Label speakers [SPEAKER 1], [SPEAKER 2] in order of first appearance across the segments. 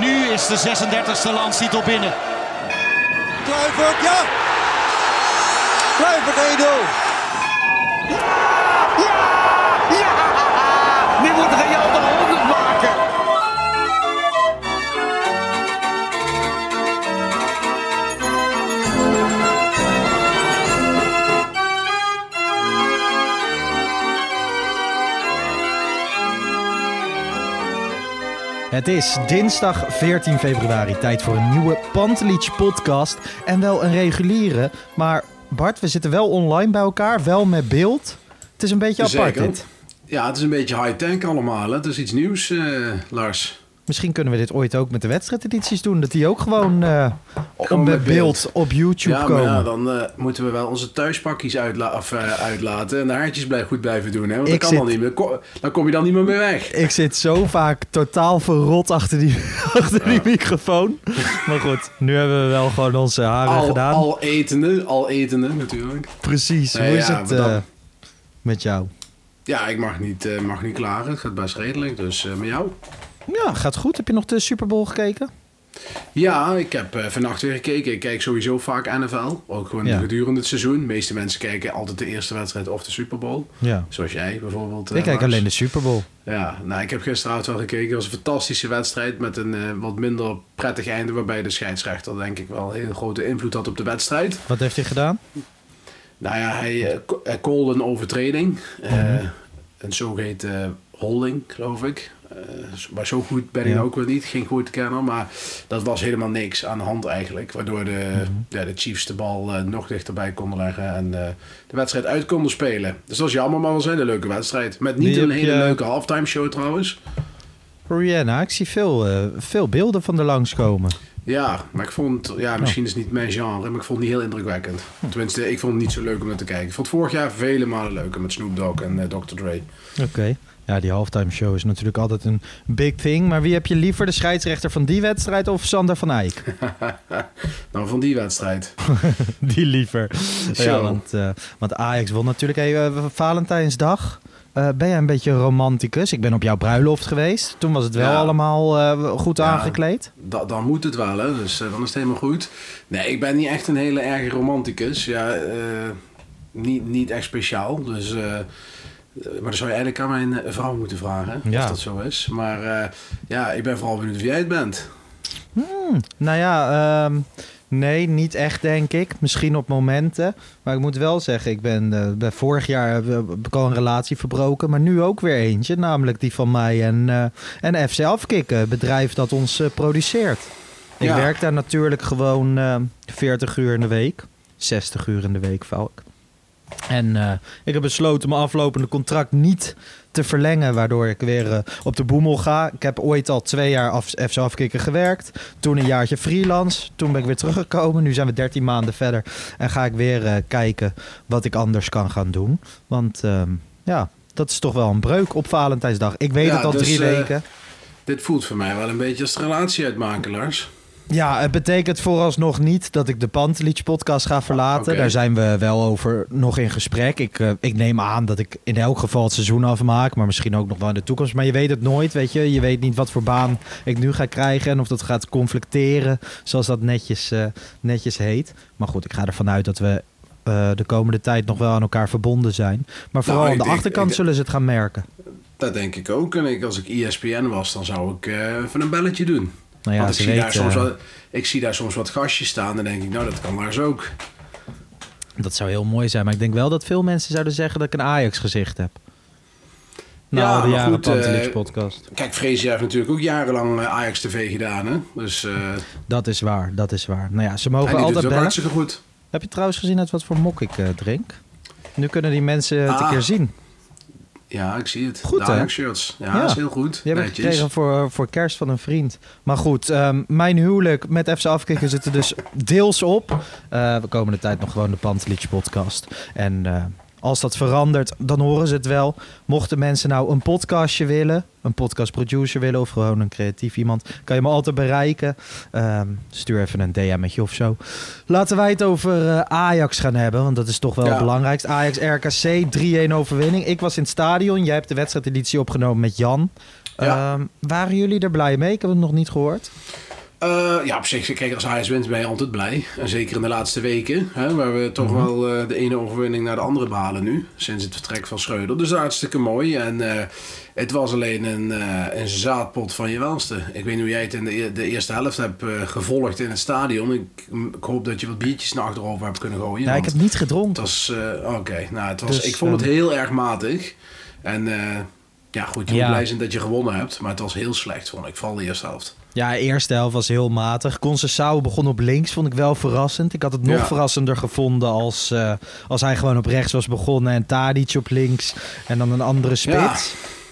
[SPEAKER 1] nu is de 36e landstitel binnen.
[SPEAKER 2] Kluivert, ja! Kluivert 1-0.
[SPEAKER 3] Het is dinsdag 14 februari, tijd voor een nieuwe Pantelich podcast. En wel een reguliere, maar Bart, we zitten wel online bij elkaar, wel met beeld. Het is een beetje apart
[SPEAKER 4] Zeker.
[SPEAKER 3] dit.
[SPEAKER 4] Ja, het is een beetje high-tech allemaal. Hè? Het is iets nieuws, eh, Lars.
[SPEAKER 3] Misschien kunnen we dit ooit ook met de wedstrijdedities doen, dat die ook gewoon,
[SPEAKER 4] Gewoon
[SPEAKER 3] op met beeld. op YouTube
[SPEAKER 4] Ja,
[SPEAKER 3] komen.
[SPEAKER 4] ja, dan eh, moeten we wel onze thuispakjes uitla eh, uitlaten. En de haartjes blij goed blijven doen. Hè? Want dat kan dan niet meer. Ko- Dan kom je dan niet meer mee weg.
[SPEAKER 3] Ik zit zo vaak totaal verrot achter die, achter die microfoon. Maar goed, nu hebben we wel gewoon onze haren
[SPEAKER 4] Al,
[SPEAKER 3] gedaan.
[SPEAKER 4] al etende, al etende natuurlijk.
[SPEAKER 3] Precies,
[SPEAKER 4] Nee,
[SPEAKER 3] hoe is
[SPEAKER 4] ja,
[SPEAKER 3] het met jou?
[SPEAKER 4] Ja, ik mag niet, mag niet klagen. Het gaat best redelijk. Dus met jou?
[SPEAKER 3] Ja, gaat goed. Heb je nog de Super Bowl gekeken?
[SPEAKER 4] Ja, ik heb eh, vannacht weer gekeken. Ik kijk sowieso vaak NFL. Ook gewoon
[SPEAKER 3] Ja.
[SPEAKER 4] gedurende het seizoen. De meeste mensen kijken altijd de eerste wedstrijd of de Super Bowl.
[SPEAKER 3] Ja.
[SPEAKER 4] Zoals jij bijvoorbeeld. eh,
[SPEAKER 3] Ik kijk
[SPEAKER 4] Lars.
[SPEAKER 3] alleen de Super Bowl.
[SPEAKER 4] Ja, nou, ik heb gisteravond wel gekeken. Het was een fantastische wedstrijd met een eh, wat minder prettig einde. Waarbij de scheidsrechter denk ik wel een hele grote invloed had op de wedstrijd.
[SPEAKER 3] Wat heeft hij gedaan?
[SPEAKER 4] Nou ja, hij, eh, callde een overtreding. eh,
[SPEAKER 3] Mhm.
[SPEAKER 4] Een zogeheten holding, geloof ik. Eh, maar zo goed ben ik
[SPEAKER 3] Ja.
[SPEAKER 4] nou ook weer niet. Geen goed kennen. Maar dat was helemaal niks aan de hand eigenlijk. Waardoor de,
[SPEAKER 3] Mhm.
[SPEAKER 4] ja, de Chiefs de bal eh, nog dichterbij konden leggen. En eh, de wedstrijd uit konden spelen. Dus dat was jammer, maar was een hele leuke wedstrijd. Met niet een hele
[SPEAKER 3] je-
[SPEAKER 4] leuke halftime show trouwens.
[SPEAKER 3] Rihanna, ik zie veel, veel beelden van er langskomen.
[SPEAKER 4] Ja, maar ik vond, ja,
[SPEAKER 3] Oh.
[SPEAKER 4] misschien is het niet mijn genre, maar ik vond het niet heel indrukwekkend. Tenminste, ik vond het niet zo leuk om naar te kijken. Ik vond het vorig jaar vele malen leuker met Snoop Dogg en Dr. Dre.
[SPEAKER 3] Oké. Ja, die halftime show is natuurlijk altijd een big thing. Maar wie heb je liever, de scheidsrechter van die wedstrijd of Sander van Eyck?
[SPEAKER 4] nou, van die wedstrijd.
[SPEAKER 3] die liever. Ja, want, eh, want Ajax wil natuurlijk... Hey, eh, Valentijnsdag. Eh, ben jij een beetje romanticus? Ik ben op jouw bruiloft geweest. Toen was het wel
[SPEAKER 4] Ja.
[SPEAKER 3] allemaal goed
[SPEAKER 4] Ja.
[SPEAKER 3] aangekleed.
[SPEAKER 4] Da- dan moet het wel, hè? dus dan is het helemaal goed. Nee, ik ben niet echt een hele erge romanticus. Ja, niet, niet echt speciaal. Dus, maar dan zou je eigenlijk aan mijn eh, vrouw moeten vragen,
[SPEAKER 3] Ja.
[SPEAKER 4] of dat zo is. Maar eh, ja, ik ben vooral benieuwd of jij het bent.
[SPEAKER 3] Nou ja, ehm, nee, niet echt denk ik. Misschien op momenten. Maar ik moet wel zeggen, ik ben, eh, ben vorig jaar heb, ik al een relatie verbroken. Maar nu ook weer eentje. Namelijk die van mij en, eh, en FC Afkikken. Het bedrijf dat ons eh, produceert. Ik
[SPEAKER 4] Ja.
[SPEAKER 3] werk daar natuurlijk gewoon eh 40 uur in de week. 60 uur in de week vaak. En eh, ik heb besloten mijn aflopende contract niet te verlengen, waardoor ik weer eh, op de boemel ga. Ik heb ooit al twee jaar af, FC Afkikken gewerkt. Toen een jaartje freelance. Toen ben ik weer teruggekomen. Nu zijn we 13 maanden verder. En ga ik weer eh, kijken wat ik anders kan gaan doen. Want ehm, ja, dat is toch wel een breuk op Valentijnsdag. Ik weet
[SPEAKER 4] Ja,
[SPEAKER 3] het al
[SPEAKER 4] dus,
[SPEAKER 3] drie weken.
[SPEAKER 4] Dit voelt voor mij wel een beetje als de relatie uitmaken, Lars.
[SPEAKER 3] Ja, het betekent vooralsnog niet dat ik de Pantelich podcast ga verlaten. Daar zijn we wel over nog in gesprek. Ik, eh, ik neem aan dat ik in elk geval het seizoen afmaak, maar misschien ook nog wel in de toekomst. Maar je weet het nooit, weet je. Je weet niet wat voor baan ik nu ga krijgen en of dat gaat conflicteren, zoals dat netjes, eh, netjes heet. Maar goed, ik ga ervan uit dat we eh, de komende tijd nog wel aan elkaar verbonden zijn. Maar vooral
[SPEAKER 4] Nou,
[SPEAKER 3] aan de achterkant
[SPEAKER 4] ik-
[SPEAKER 3] zullen ze het gaan merken.
[SPEAKER 4] Dat denk ik ook. En ik, als ik ESPN was, dan zou ik even een belletje doen.
[SPEAKER 3] Nou ja,
[SPEAKER 4] Want ik zie, daar
[SPEAKER 3] weten,
[SPEAKER 4] soms wel, ik zie daar soms wat gastjes staan en denk ik, nou, dat kan Lars ook.
[SPEAKER 3] dat zou heel mooi zijn. Maar ik denk wel dat veel mensen zouden zeggen dat ik een Ajax-gezicht heb. Nou,
[SPEAKER 4] Ja,
[SPEAKER 3] de
[SPEAKER 4] maar
[SPEAKER 3] jaren
[SPEAKER 4] goed, eh,
[SPEAKER 3] podcast.
[SPEAKER 4] Kijk, Freesia heeft natuurlijk ook jarenlang eh, Ajax TV gedaan, hè? Dus eh
[SPEAKER 3] Dat is waar, dat is waar. Nou ja, ze mogen
[SPEAKER 4] doet
[SPEAKER 3] altijd
[SPEAKER 4] het ook
[SPEAKER 3] bellen.
[SPEAKER 4] hartstikke goed.
[SPEAKER 3] Heb je trouwens gezien uit wat voor mok ik drink? Nu kunnen die mensen het een
[SPEAKER 4] Ah.
[SPEAKER 3] keer zien.
[SPEAKER 4] Ja, ik zie het.
[SPEAKER 3] Goed, hè?
[SPEAKER 4] Shirts. Ja,
[SPEAKER 3] Ja.
[SPEAKER 4] dat is heel goed.
[SPEAKER 3] Die heb ik gekregen voor, voor kerst van een vriend. Maar goed, ehm, mijn huwelijk met FC Afkikken zit er dus deels op. Eh, we komen de tijd nog gewoon de Pantelich podcast. En eh, als dat verandert, dan horen ze het wel. Mochten mensen nou een podcastje willen, een podcastproducer willen of gewoon een creatief iemand, kan je me altijd bereiken. Ehm, stuur even een DM'tje of zo. Laten wij het over eh, Ajax gaan hebben, want dat is toch wel
[SPEAKER 4] Ja.
[SPEAKER 3] het belangrijkste. Ajax RKC, 3-1 overwinning. Ik was in het stadion, jij hebt de wedstrijdeditie opgenomen met Jan.
[SPEAKER 4] Ja.
[SPEAKER 3] Ehm, waren jullie er blij mee? Ik heb het nog niet gehoord.
[SPEAKER 4] Eh, ja, op zich, kijk, als Ajax wint ben je altijd blij. En zeker in de laatste weken, hè, waar we toch
[SPEAKER 3] Mhm.
[SPEAKER 4] wel eh, de ene overwinning naar de andere behalen nu. Sinds het vertrek van Schreuder. Dus hartstikke mooi. En eh, het was alleen een, een zaadpot van je welste. Ik weet niet hoe jij het in de, e- de eerste helft hebt gevolgd in het stadion. Ik, ik hoop dat je wat biertjes naar achterover hebt kunnen gooien.
[SPEAKER 3] Ja, ik heb niet gedronken.
[SPEAKER 4] oké, nou, het was,
[SPEAKER 3] Dus,
[SPEAKER 4] ik vond het heel erg matig. En ja, goed, je
[SPEAKER 3] Ja.
[SPEAKER 4] moet blij zijn dat je gewonnen hebt. Maar het was heel slecht, vond ik, vooral de eerste helft.
[SPEAKER 3] Ja, de eerste helft was heel matig. Conceição begon op links, vond ik wel verrassend. Ik had het nog
[SPEAKER 4] Ja.
[SPEAKER 3] verrassender gevonden als, eh, als hij gewoon op rechts was begonnen en Tadic op links en dan een andere spits.
[SPEAKER 4] Ja,
[SPEAKER 3] Want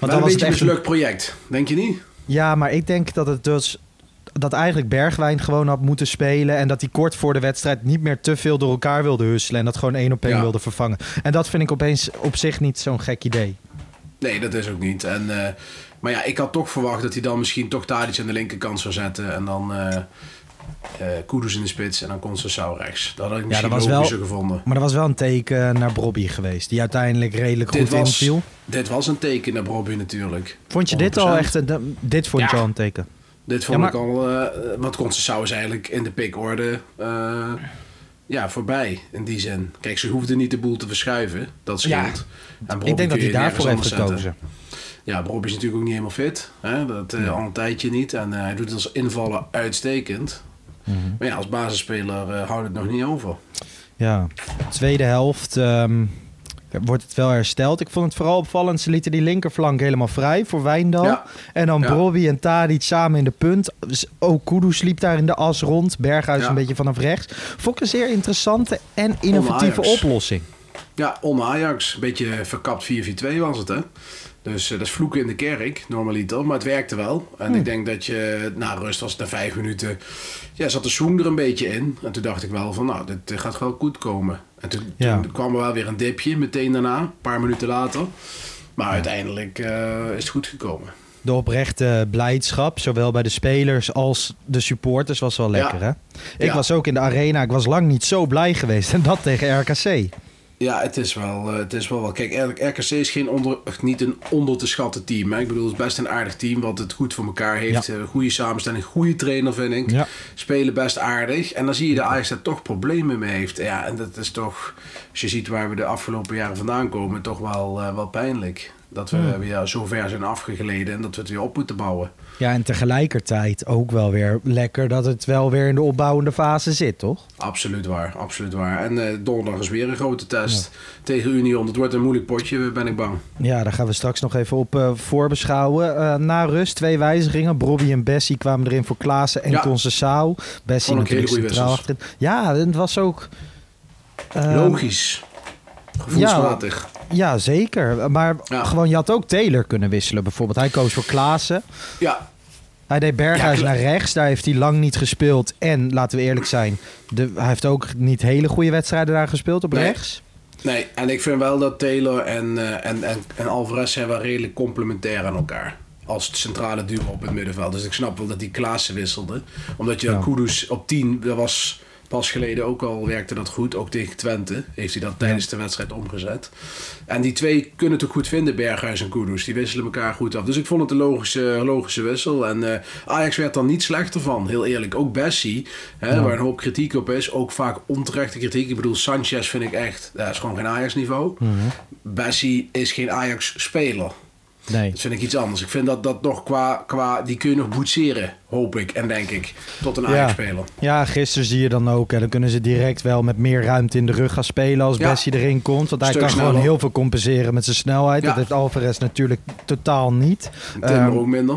[SPEAKER 3] dan
[SPEAKER 4] een
[SPEAKER 3] was
[SPEAKER 4] beetje een
[SPEAKER 3] echt een-
[SPEAKER 4] mislukt project, denk je niet?
[SPEAKER 3] Ja, maar ik denk dat het dus dat eigenlijk Bergwijn gewoon had moeten spelen en dat hij kort voor de wedstrijd niet meer te veel door elkaar wilde husselen en dat gewoon één op één
[SPEAKER 4] Ja.
[SPEAKER 3] wilde vervangen. En dat vind ik opeens op zich niet zo'n gek idee.
[SPEAKER 4] Nee, dat is ook niet. En, eh, maar ja, ik had toch verwacht dat hij dan misschien toch Tadic aan de linkerkant zou zetten. En dan eh eh Kudus in de spits en dan Conceição rechts. Dat had ik misschien
[SPEAKER 3] dat was wel-
[SPEAKER 4] gevonden.
[SPEAKER 3] Maar dat was wel een teken naar Brobby geweest, die uiteindelijk redelijk
[SPEAKER 4] Dit
[SPEAKER 3] goed
[SPEAKER 4] was,
[SPEAKER 3] inviel.
[SPEAKER 4] dit was een teken naar Bobby natuurlijk.
[SPEAKER 3] Vond je dit al
[SPEAKER 4] 100%.
[SPEAKER 3] echt een, dit vond je
[SPEAKER 4] Ja.
[SPEAKER 3] al een teken?
[SPEAKER 4] Dit vond
[SPEAKER 3] Ja, maar-
[SPEAKER 4] ik al... eh want Conceição is eigenlijk in de pikorde eh, ja, voorbij in die zin. Kijk, ze hoefden niet de boel te verschuiven. Dat scheelt. En Bobby
[SPEAKER 3] Ik denk dat hij daarvoor heeft
[SPEAKER 4] zetten.
[SPEAKER 3] gekozen.
[SPEAKER 4] Ja, Rob is natuurlijk ook niet helemaal fit. Hè? Dat eh, al een tijdje niet. En eh, hij doet het als invaller uitstekend.
[SPEAKER 3] Mhm.
[SPEAKER 4] Maar ja, als basisspeler eh, houdt het nog niet over.
[SPEAKER 3] Ja, tweede helft ehm, wordt het wel hersteld. Ik vond het vooral opvallend. Ze lieten die linkerflank helemaal vrij voor Wijndal.
[SPEAKER 4] Ja.
[SPEAKER 3] En dan
[SPEAKER 4] Ja.
[SPEAKER 3] Brobby en Tadic samen in de punt. Dus Ook Kudus liep daar in de as rond. Berghuis
[SPEAKER 4] Ja.
[SPEAKER 3] een beetje vanaf rechts. Vond ik een zeer interessante en innovatieve oplossing.
[SPEAKER 4] Ja, on Ajax. Een beetje verkapt 4-4-2 was het, hè? Dus eh, dat is vloeken in de kerk, normaliter. Maar het werkte wel. En
[SPEAKER 3] Hmm.
[SPEAKER 4] ik denk dat je, na rust was het na vijf minuten... Ja, zat de swing er een beetje in. En toen dacht ik wel van, nou, dit gaat wel goed komen. En toen,
[SPEAKER 3] Ja.
[SPEAKER 4] toen kwam er wel weer een dipje, meteen daarna. Een paar minuten later. Maar uiteindelijk eh, is het goed gekomen.
[SPEAKER 3] De oprechte blijdschap, zowel bij de spelers als de supporters, was wel lekker. Hè? Ik was ook in de arena. Ik was lang niet zo blij geweest. En dat tegen RKC.
[SPEAKER 4] Ja, het is wel, eh, het is wel wel. Kijk, RKC is geen onder, niet een onder te schatten team. Hè? Ik bedoel, het is best een aardig team wat het goed voor elkaar heeft.
[SPEAKER 3] Ja.
[SPEAKER 4] Eh, goede samenstelling, goede trainer vind ik.
[SPEAKER 3] Ja.
[SPEAKER 4] Spelen best aardig. En dan zie je de Ajax daar toch problemen mee heeft. Ja, en dat is toch, als je ziet waar we de afgelopen jaren vandaan komen, toch wel, eh, wel pijnlijk. Dat we
[SPEAKER 3] Hmm.
[SPEAKER 4] weer zo ver zijn afgegleden en dat we het weer op moeten bouwen.
[SPEAKER 3] Ja, en tegelijkertijd ook wel weer lekker dat het wel weer in de opbouwende fase zit, toch?
[SPEAKER 4] Absoluut waar, absoluut waar. En eh donderdag is weer een grote test tegen Union. Het wordt een moeilijk potje, ben ik bang.
[SPEAKER 3] Ja, daar gaan we straks nog even op eh, voorbeschouwen. Eh, na rust twee wijzigingen. Brobby en Bessie kwamen erin voor Klaassen en
[SPEAKER 4] Ja.
[SPEAKER 3] Conceição. Bessie natuurlijk centraal achterin. Ja, het was ook...
[SPEAKER 4] Logisch. Gevoelsmatig.
[SPEAKER 3] Ja, zeker. Maar
[SPEAKER 4] Ja.
[SPEAKER 3] gewoon, je had ook Taylor kunnen wisselen bijvoorbeeld. Hij koos voor Klaassen.
[SPEAKER 4] Ja,
[SPEAKER 3] Hij deed Berghuis
[SPEAKER 4] Ja,
[SPEAKER 3] naar rechts. Daar heeft hij lang niet gespeeld. En, laten we eerlijk zijn, de, hij heeft ook niet hele goede wedstrijden daar gespeeld op
[SPEAKER 4] Nee.
[SPEAKER 3] rechts.
[SPEAKER 4] nee. En ik vind wel dat Taylor en, eh, en, en, en Alvarez zijn wel redelijk complementair aan elkaar. Als het centrale duo op het middenveld. Dus ik snap wel dat die Klaassen wisselde. Omdat je
[SPEAKER 3] Ja.
[SPEAKER 4] Kudus op 10, dat was pas geleden ook al, werkte dat goed. Ook tegen Twente heeft hij dat tijdens de wedstrijd omgezet. En die twee kunnen het ook goed vinden, Berghuis en Kudus. Die wisselen elkaar goed af. Dus ik vond het een logische, logische wissel. En eh, Ajax werd er niet slechter van, heel eerlijk. Ook Bessie, hè, waar een hoop kritiek op is. Ook vaak onterechte kritiek. Ik bedoel, Sanchez vind ik echt, dat is gewoon geen Ajax-niveau. Bessie is geen Ajax-speler.
[SPEAKER 3] Nee.
[SPEAKER 4] Dat vind ik iets anders. Ik vind dat dat nog qua, qua die kun je nog boetseren, hoop ik en denk ik, tot een
[SPEAKER 3] Ja.
[SPEAKER 4] Ajax-speler.
[SPEAKER 3] Ja, gisteren zie je dan ook. En dan kunnen ze direct wel met meer ruimte in de rug gaan spelen als
[SPEAKER 4] Ja.
[SPEAKER 3] Bessie erin komt. Want hij
[SPEAKER 4] Stuk
[SPEAKER 3] kan gewoon heel veel compenseren met zijn snelheid.
[SPEAKER 4] Ja.
[SPEAKER 3] Dat heeft Alvarez natuurlijk totaal niet.
[SPEAKER 4] Timber
[SPEAKER 3] Ehm,
[SPEAKER 4] ook minder.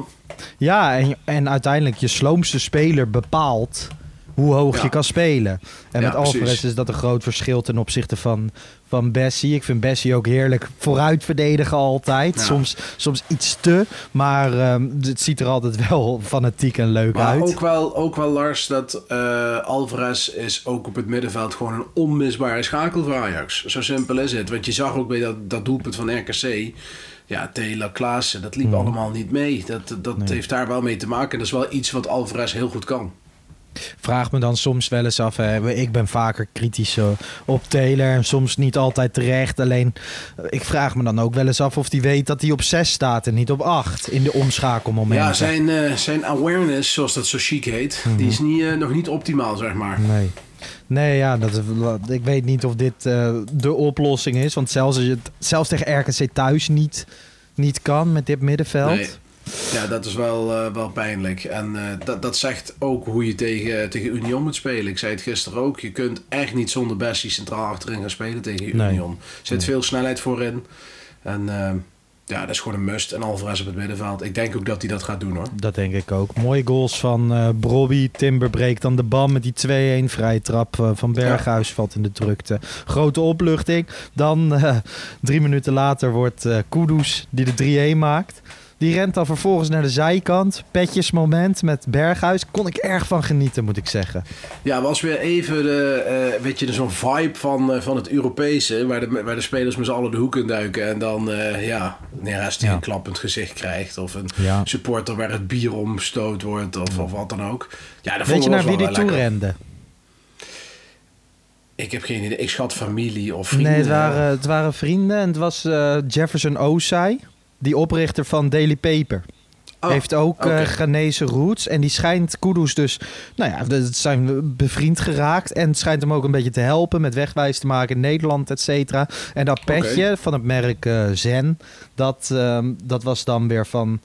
[SPEAKER 3] ja, en, en uiteindelijk je sloomste speler bepaalt hoe hoog
[SPEAKER 4] Ja.
[SPEAKER 3] je kan spelen. En
[SPEAKER 4] Ja,
[SPEAKER 3] met Alvarez
[SPEAKER 4] precies.
[SPEAKER 3] is dat een groot verschil ten opzichte van, van Bessie. Ik vind Bessie ook heerlijk vooruit verdedigen altijd.
[SPEAKER 4] Ja.
[SPEAKER 3] Soms, soms iets te, maar ehm, het ziet er altijd wel fanatiek en leuk
[SPEAKER 4] Maar
[SPEAKER 3] uit.
[SPEAKER 4] ook wel, ook wel Lars, dat eh, Alvarez is ook op het middenveld gewoon een onmisbare schakel voor Ajax. Zo simpel is het. Want je zag ook bij dat, dat doelpunt van RKC. Ja, Taylor, Klaassen, dat liep
[SPEAKER 3] Hmm.
[SPEAKER 4] allemaal niet mee. Dat, dat
[SPEAKER 3] Nee.
[SPEAKER 4] heeft daar wel mee te maken. Dat is wel iets wat Alvarez heel goed kan.
[SPEAKER 3] Vraag me dan soms wel eens af. Hè, ik ben vaker kritisch eh, op Taylor en soms niet altijd terecht. Alleen eh, ik vraag me dan ook wel eens af of hij weet dat hij op 6 staat en niet op 8 in de omschakelmomenten.
[SPEAKER 4] Ja, zijn, eh, zijn awareness, zoals dat zo chic heet,
[SPEAKER 3] Mhm.
[SPEAKER 4] die is niet, nog niet optimaal, zeg maar.
[SPEAKER 3] Nee. Nee, ja, dat, ik weet niet of dit de oplossing is. Want zelfs, als je het, zelfs tegen RKC thuis niet, niet kan met dit middenveld.
[SPEAKER 4] Nee. Ja, dat is wel, eh, wel pijnlijk. En eh, dat, dat zegt ook hoe je tegen, tegen Union moet spelen. Ik zei het gisteren ook. Je kunt echt niet zonder Bessie centraal achterin gaan spelen tegen
[SPEAKER 3] Nee.
[SPEAKER 4] Union. Er zit veel snelheid voorin. En eh, ja, dat is gewoon een must. En Alvarez op het middenveld. Ik denk ook dat hij dat gaat doen hoor.
[SPEAKER 3] Dat denk ik ook. Mooie goals van eh Brobby. Timber breekt dan de bam met die 2-1. Vrije trap van Berghuis valt in de drukte. Grote opluchting. Dan drie minuten later wordt eh Kudus die de 3-1 maakt. Die rent dan vervolgens naar de zijkant. Petjesmoment met Berghuis. Kon ik erg van genieten, moet ik zeggen.
[SPEAKER 4] Ja, was weer even de, eh, weet je, zo'n vibe van, eh, van het Europese. Waar de, waar de spelers met z'n allen de hoek in duiken. En dan, eh ja, Neres die
[SPEAKER 3] Ja.
[SPEAKER 4] een klappend gezicht krijgt. Of een
[SPEAKER 3] Ja.
[SPEAKER 4] supporter waar het bier omstoot wordt. Of, of wat dan ook. Ja, dat
[SPEAKER 3] Weet je naar wie die toe rende?
[SPEAKER 4] Ik heb geen idee. Ik schat familie of vrienden.
[SPEAKER 3] Nee, het waren, het waren vrienden. En het was eh, Jefferson Osai. Die oprichter van Daily Paper.
[SPEAKER 4] Oh,
[SPEAKER 3] heeft ook
[SPEAKER 4] oké.
[SPEAKER 3] eh Ghanese roots. En die schijnt Kudus dus... Nou ja, ze zijn bevriend geraakt. En het schijnt hem ook een beetje te helpen... met wegwijs te maken in Nederland, et cetera. En dat petje van het merk eh, Zen... Dat, ehm, dat was dan weer van...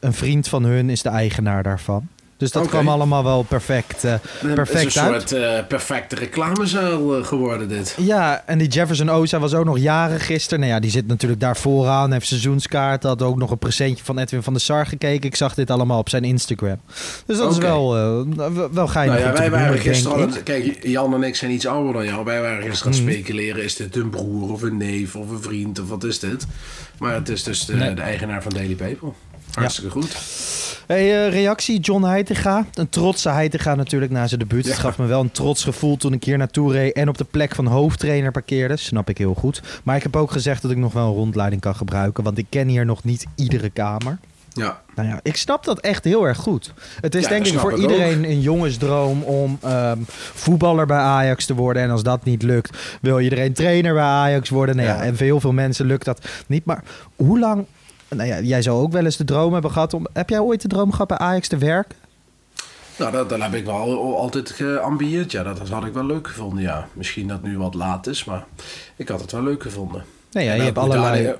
[SPEAKER 3] Een vriend van hun is de eigenaar daarvan. Dus dat kwam allemaal wel perfect, eh,
[SPEAKER 4] Het
[SPEAKER 3] perfect
[SPEAKER 4] is een
[SPEAKER 3] uit.
[SPEAKER 4] soort eh, perfecte reclamezuil eh, geworden dit.
[SPEAKER 3] Ja, en die Jefferson Oza was ook nog jaren gisteren. Nou ja, die zit natuurlijk daar vooraan. Heeft seizoenskaart. Had ook nog een presentje van Edwin van der Sar gekeken. Ik zag dit allemaal op zijn Instagram. Dus dat is wel, eh, wel- geinig
[SPEAKER 4] Nou ja, wij waren gisteren al het- Kijk, Jan en ik zijn iets ouder dan jou. Wij waren gisteren aan het
[SPEAKER 3] Mhm.
[SPEAKER 4] speculeren. Is dit een broer of een neef of een vriend of wat is dit? Maar het is dus de,
[SPEAKER 3] Nee.
[SPEAKER 4] de eigenaar van Daily Paper. Hartstikke goed.
[SPEAKER 3] Hey, eh, reactie, John Heitinga. Een trotse Heitinga natuurlijk na zijn debuut.
[SPEAKER 4] Ja.
[SPEAKER 3] Het gaf me wel een trots gevoel toen ik hier naartoe reed... en op de plek van hoofdtrainer parkeerde. Snap ik heel goed. Maar ik heb ook gezegd dat ik nog wel een rondleiding kan gebruiken... want ik ken hier nog niet iedere kamer.
[SPEAKER 4] Ja,
[SPEAKER 3] Nou ja, ik snap dat echt heel erg goed. Het is
[SPEAKER 4] Ja,
[SPEAKER 3] denk ik voor
[SPEAKER 4] ik
[SPEAKER 3] iedereen een jongensdroom om ehm, voetballer bij Ajax te worden. En als dat niet lukt, wil iedereen trainer bij Ajax worden. Nou ja,
[SPEAKER 4] Ja.
[SPEAKER 3] en voor heel veel mensen lukt dat niet. Maar hoe lang... Nou ja, jij zou ook wel eens de droom hebben gehad om... Heb jij ooit de droom gehad bij Ajax te werken?
[SPEAKER 4] nou dat, dat heb ik wel al- altijd geambieerd. Ja, dat, dat had ik wel leuk gevonden. Ja, misschien dat nu wat laat is, maar ik had het wel leuk gevonden.
[SPEAKER 3] Nee, ja, je hebt allerlei,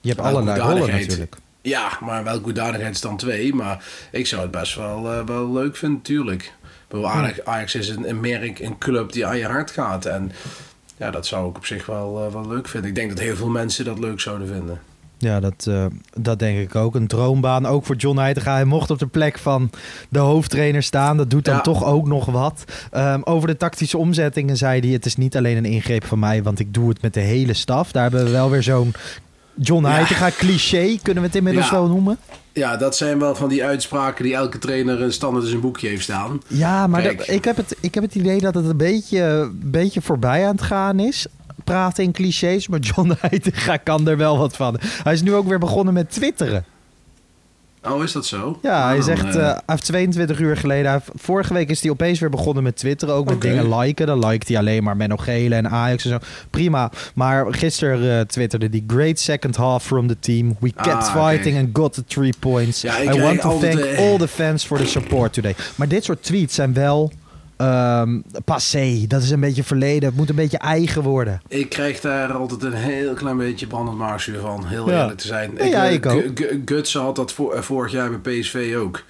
[SPEAKER 3] je hebt allerlei rollen natuurlijk.
[SPEAKER 4] Ja, maar welke hoedanigheid is dan twee? Maar ik zou het best wel, eh, wel leuk vinden, natuurlijk. Bedoel, Ajax, Ajax is een, een merk, een club die aan je hart gaat. En ja, dat zou ik op zich wel, eh, wel leuk vinden. Ik denk dat heel veel mensen dat leuk zouden vinden.
[SPEAKER 3] Ja, dat, eh, dat denk ik ook. Een droombaan, ook voor John Heitinga. Hij mocht op de plek van de hoofdtrainer staan. Dat doet dan
[SPEAKER 4] Ja.
[SPEAKER 3] toch ook nog wat. Ehm, over de tactische omzettingen zei hij... het is niet alleen een ingreep van mij, want ik doe het met de hele staf. Daar hebben we wel weer zo'n John
[SPEAKER 4] Ja.
[SPEAKER 3] Heitinga cliché, kunnen we het inmiddels
[SPEAKER 4] Ja.
[SPEAKER 3] wel noemen.
[SPEAKER 4] Ja, dat zijn wel van die uitspraken die elke trainer een standaard in zijn boekje heeft staan.
[SPEAKER 3] Ja, maar dat- ik, heb het, ik heb het idee dat het een beetje, beetje voorbij aan het gaan is. Praten in clichés, maar John Heitinga kan er wel wat van. Hij is nu ook weer begonnen met twitteren.
[SPEAKER 4] Oh, is dat zo?
[SPEAKER 3] Ja, hij zegt, hij heeft 22 uur geleden, vorige week is hij opeens weer begonnen met twitteren, ook met dingen liken. Dan liked hij alleen maar Menno Gele en Ajax en zo. Prima, maar gisteren eh, twitterde hij, great second half from the team. We kept
[SPEAKER 4] Ah,
[SPEAKER 3] fighting
[SPEAKER 4] oké.
[SPEAKER 3] and got the three points.
[SPEAKER 4] Ja,
[SPEAKER 3] I want to thank all the fans for the support today. Maar dit soort tweets zijn wel ehm, passé. Dat is een beetje verleden. Het moet een beetje eigen worden.
[SPEAKER 4] Ik krijg daar altijd een heel klein beetje brandend maagzuur van, heel
[SPEAKER 3] Ja.
[SPEAKER 4] eerlijk te zijn.
[SPEAKER 3] Ja, ja,
[SPEAKER 4] eh,
[SPEAKER 3] ik ook.
[SPEAKER 4] Gu- Gu- Gutsen had dat eh, vorig jaar bij PSV ook.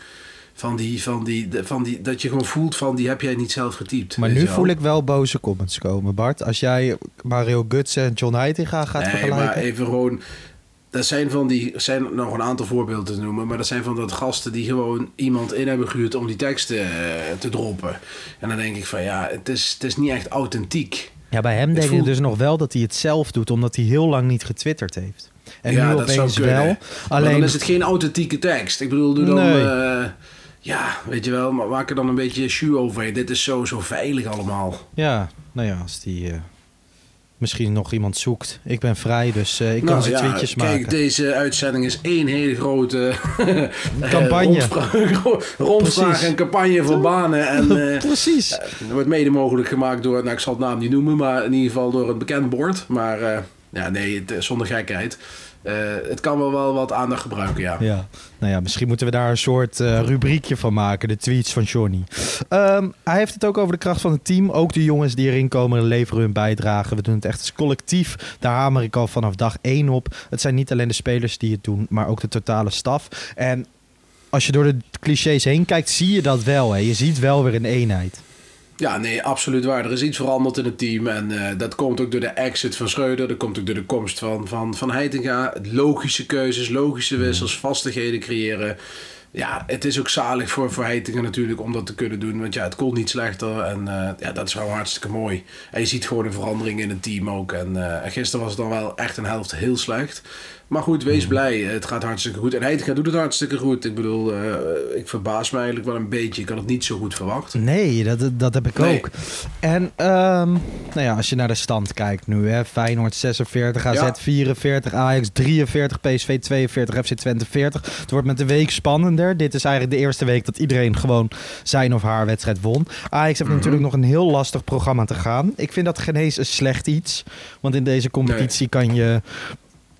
[SPEAKER 4] Van die, van die, van die, dat je gewoon voelt van, die heb jij niet zelf getypt.
[SPEAKER 3] Maar nu voel ik wel boze comments komen, Bart. Als jij Mario Gutsen en John Heitinga gaat
[SPEAKER 4] Nee,
[SPEAKER 3] vergelijken.
[SPEAKER 4] maar even gewoon... dat zijn van die, er zijn nog een aantal voorbeelden te noemen, maar dat zijn van dat gasten die gewoon iemand in hebben gehuurd om die teksten eh, te droppen. En dan denk ik van ja, het is, het is niet echt authentiek.
[SPEAKER 3] Ja, bij hem
[SPEAKER 4] Het
[SPEAKER 3] denk ik
[SPEAKER 4] voelt-
[SPEAKER 3] dus nog wel dat hij het zelf doet, omdat hij heel lang niet getwitterd heeft. En
[SPEAKER 4] ja,
[SPEAKER 3] nu
[SPEAKER 4] dat zou
[SPEAKER 3] opeens
[SPEAKER 4] kunnen.
[SPEAKER 3] wel.
[SPEAKER 4] Maar
[SPEAKER 3] Alleen,
[SPEAKER 4] dan is het geen authentieke tekst. Ik bedoel, doe dan...
[SPEAKER 3] Nee.
[SPEAKER 4] eh, ja, weet je wel, maar maak er dan een beetje shoe overheen. Dit is zo, zo veilig allemaal.
[SPEAKER 3] ja, nou ja, als die eh, misschien nog iemand zoekt. Ik ben vrij, dus eh, ik kan
[SPEAKER 4] Nou
[SPEAKER 3] ze
[SPEAKER 4] ja,
[SPEAKER 3] tweetjes
[SPEAKER 4] kijk,
[SPEAKER 3] maken.
[SPEAKER 4] deze uitzending is één hele grote
[SPEAKER 3] Campagne.
[SPEAKER 4] rondvra- rondvraag en campagne voor banen. En, eh,
[SPEAKER 3] Precies.
[SPEAKER 4] Het wordt mede mogelijk gemaakt door, nou ik zal het naam niet noemen, maar in ieder geval door een bekend bord. Maar eh, ja, nee, het, zonder gekheid. Eh, het kan wel, wel wat aandacht gebruiken, ja.
[SPEAKER 3] Ja, nou ja, misschien moeten we daar een soort eh, rubriekje van maken. De tweets van Johnny. Ehm, hij heeft het ook over de kracht van het team. Ook de jongens die erin komen leveren hun bijdrage. We doen het echt als collectief. Daar hamer ik al vanaf dag één op. Het zijn niet alleen de spelers die het doen, maar ook de totale staf. En als je door de clichés heen kijkt, zie je dat wel. Hè. Je ziet wel weer een eenheid.
[SPEAKER 4] Ja, nee, absoluut waar. Er is iets veranderd in het team. En eh, dat komt ook door de exit van Schreuder. Dat komt ook door de komst van, van, van Heitinga. Logische keuzes, logische wissels, vastigheden creëren. Ja, het is ook zalig voor, Heitinga natuurlijk om dat te kunnen doen. Want ja, het kon niet slechter. En eh, ja, dat is wel hartstikke mooi. En je ziet gewoon een verandering in het team ook. En eh, gisteren was het dan wel echt een helft heel slecht. Maar goed, wees blij. Het gaat hartstikke goed. En Heitinga doet het hartstikke goed. Ik bedoel, eh, ik verbaas me eigenlijk wel een beetje. Ik had het niet zo goed verwacht.
[SPEAKER 3] Nee, dat, dat heb ik
[SPEAKER 4] Nee.
[SPEAKER 3] ook. En ehm, nou ja, als je naar de stand kijkt nu, hè, Feyenoord 46, AZ
[SPEAKER 4] Ja.
[SPEAKER 3] 44, Ajax 43, PSV 42, FC Twente 40. Het wordt met de week Dit is eigenlijk de eerste week dat iedereen gewoon zijn of haar wedstrijd won. Ajax heeft
[SPEAKER 4] Mhm.
[SPEAKER 3] natuurlijk nog een heel lastig programma te gaan. Ik vind dat geen eens een slecht iets. Want in deze competitie kan je...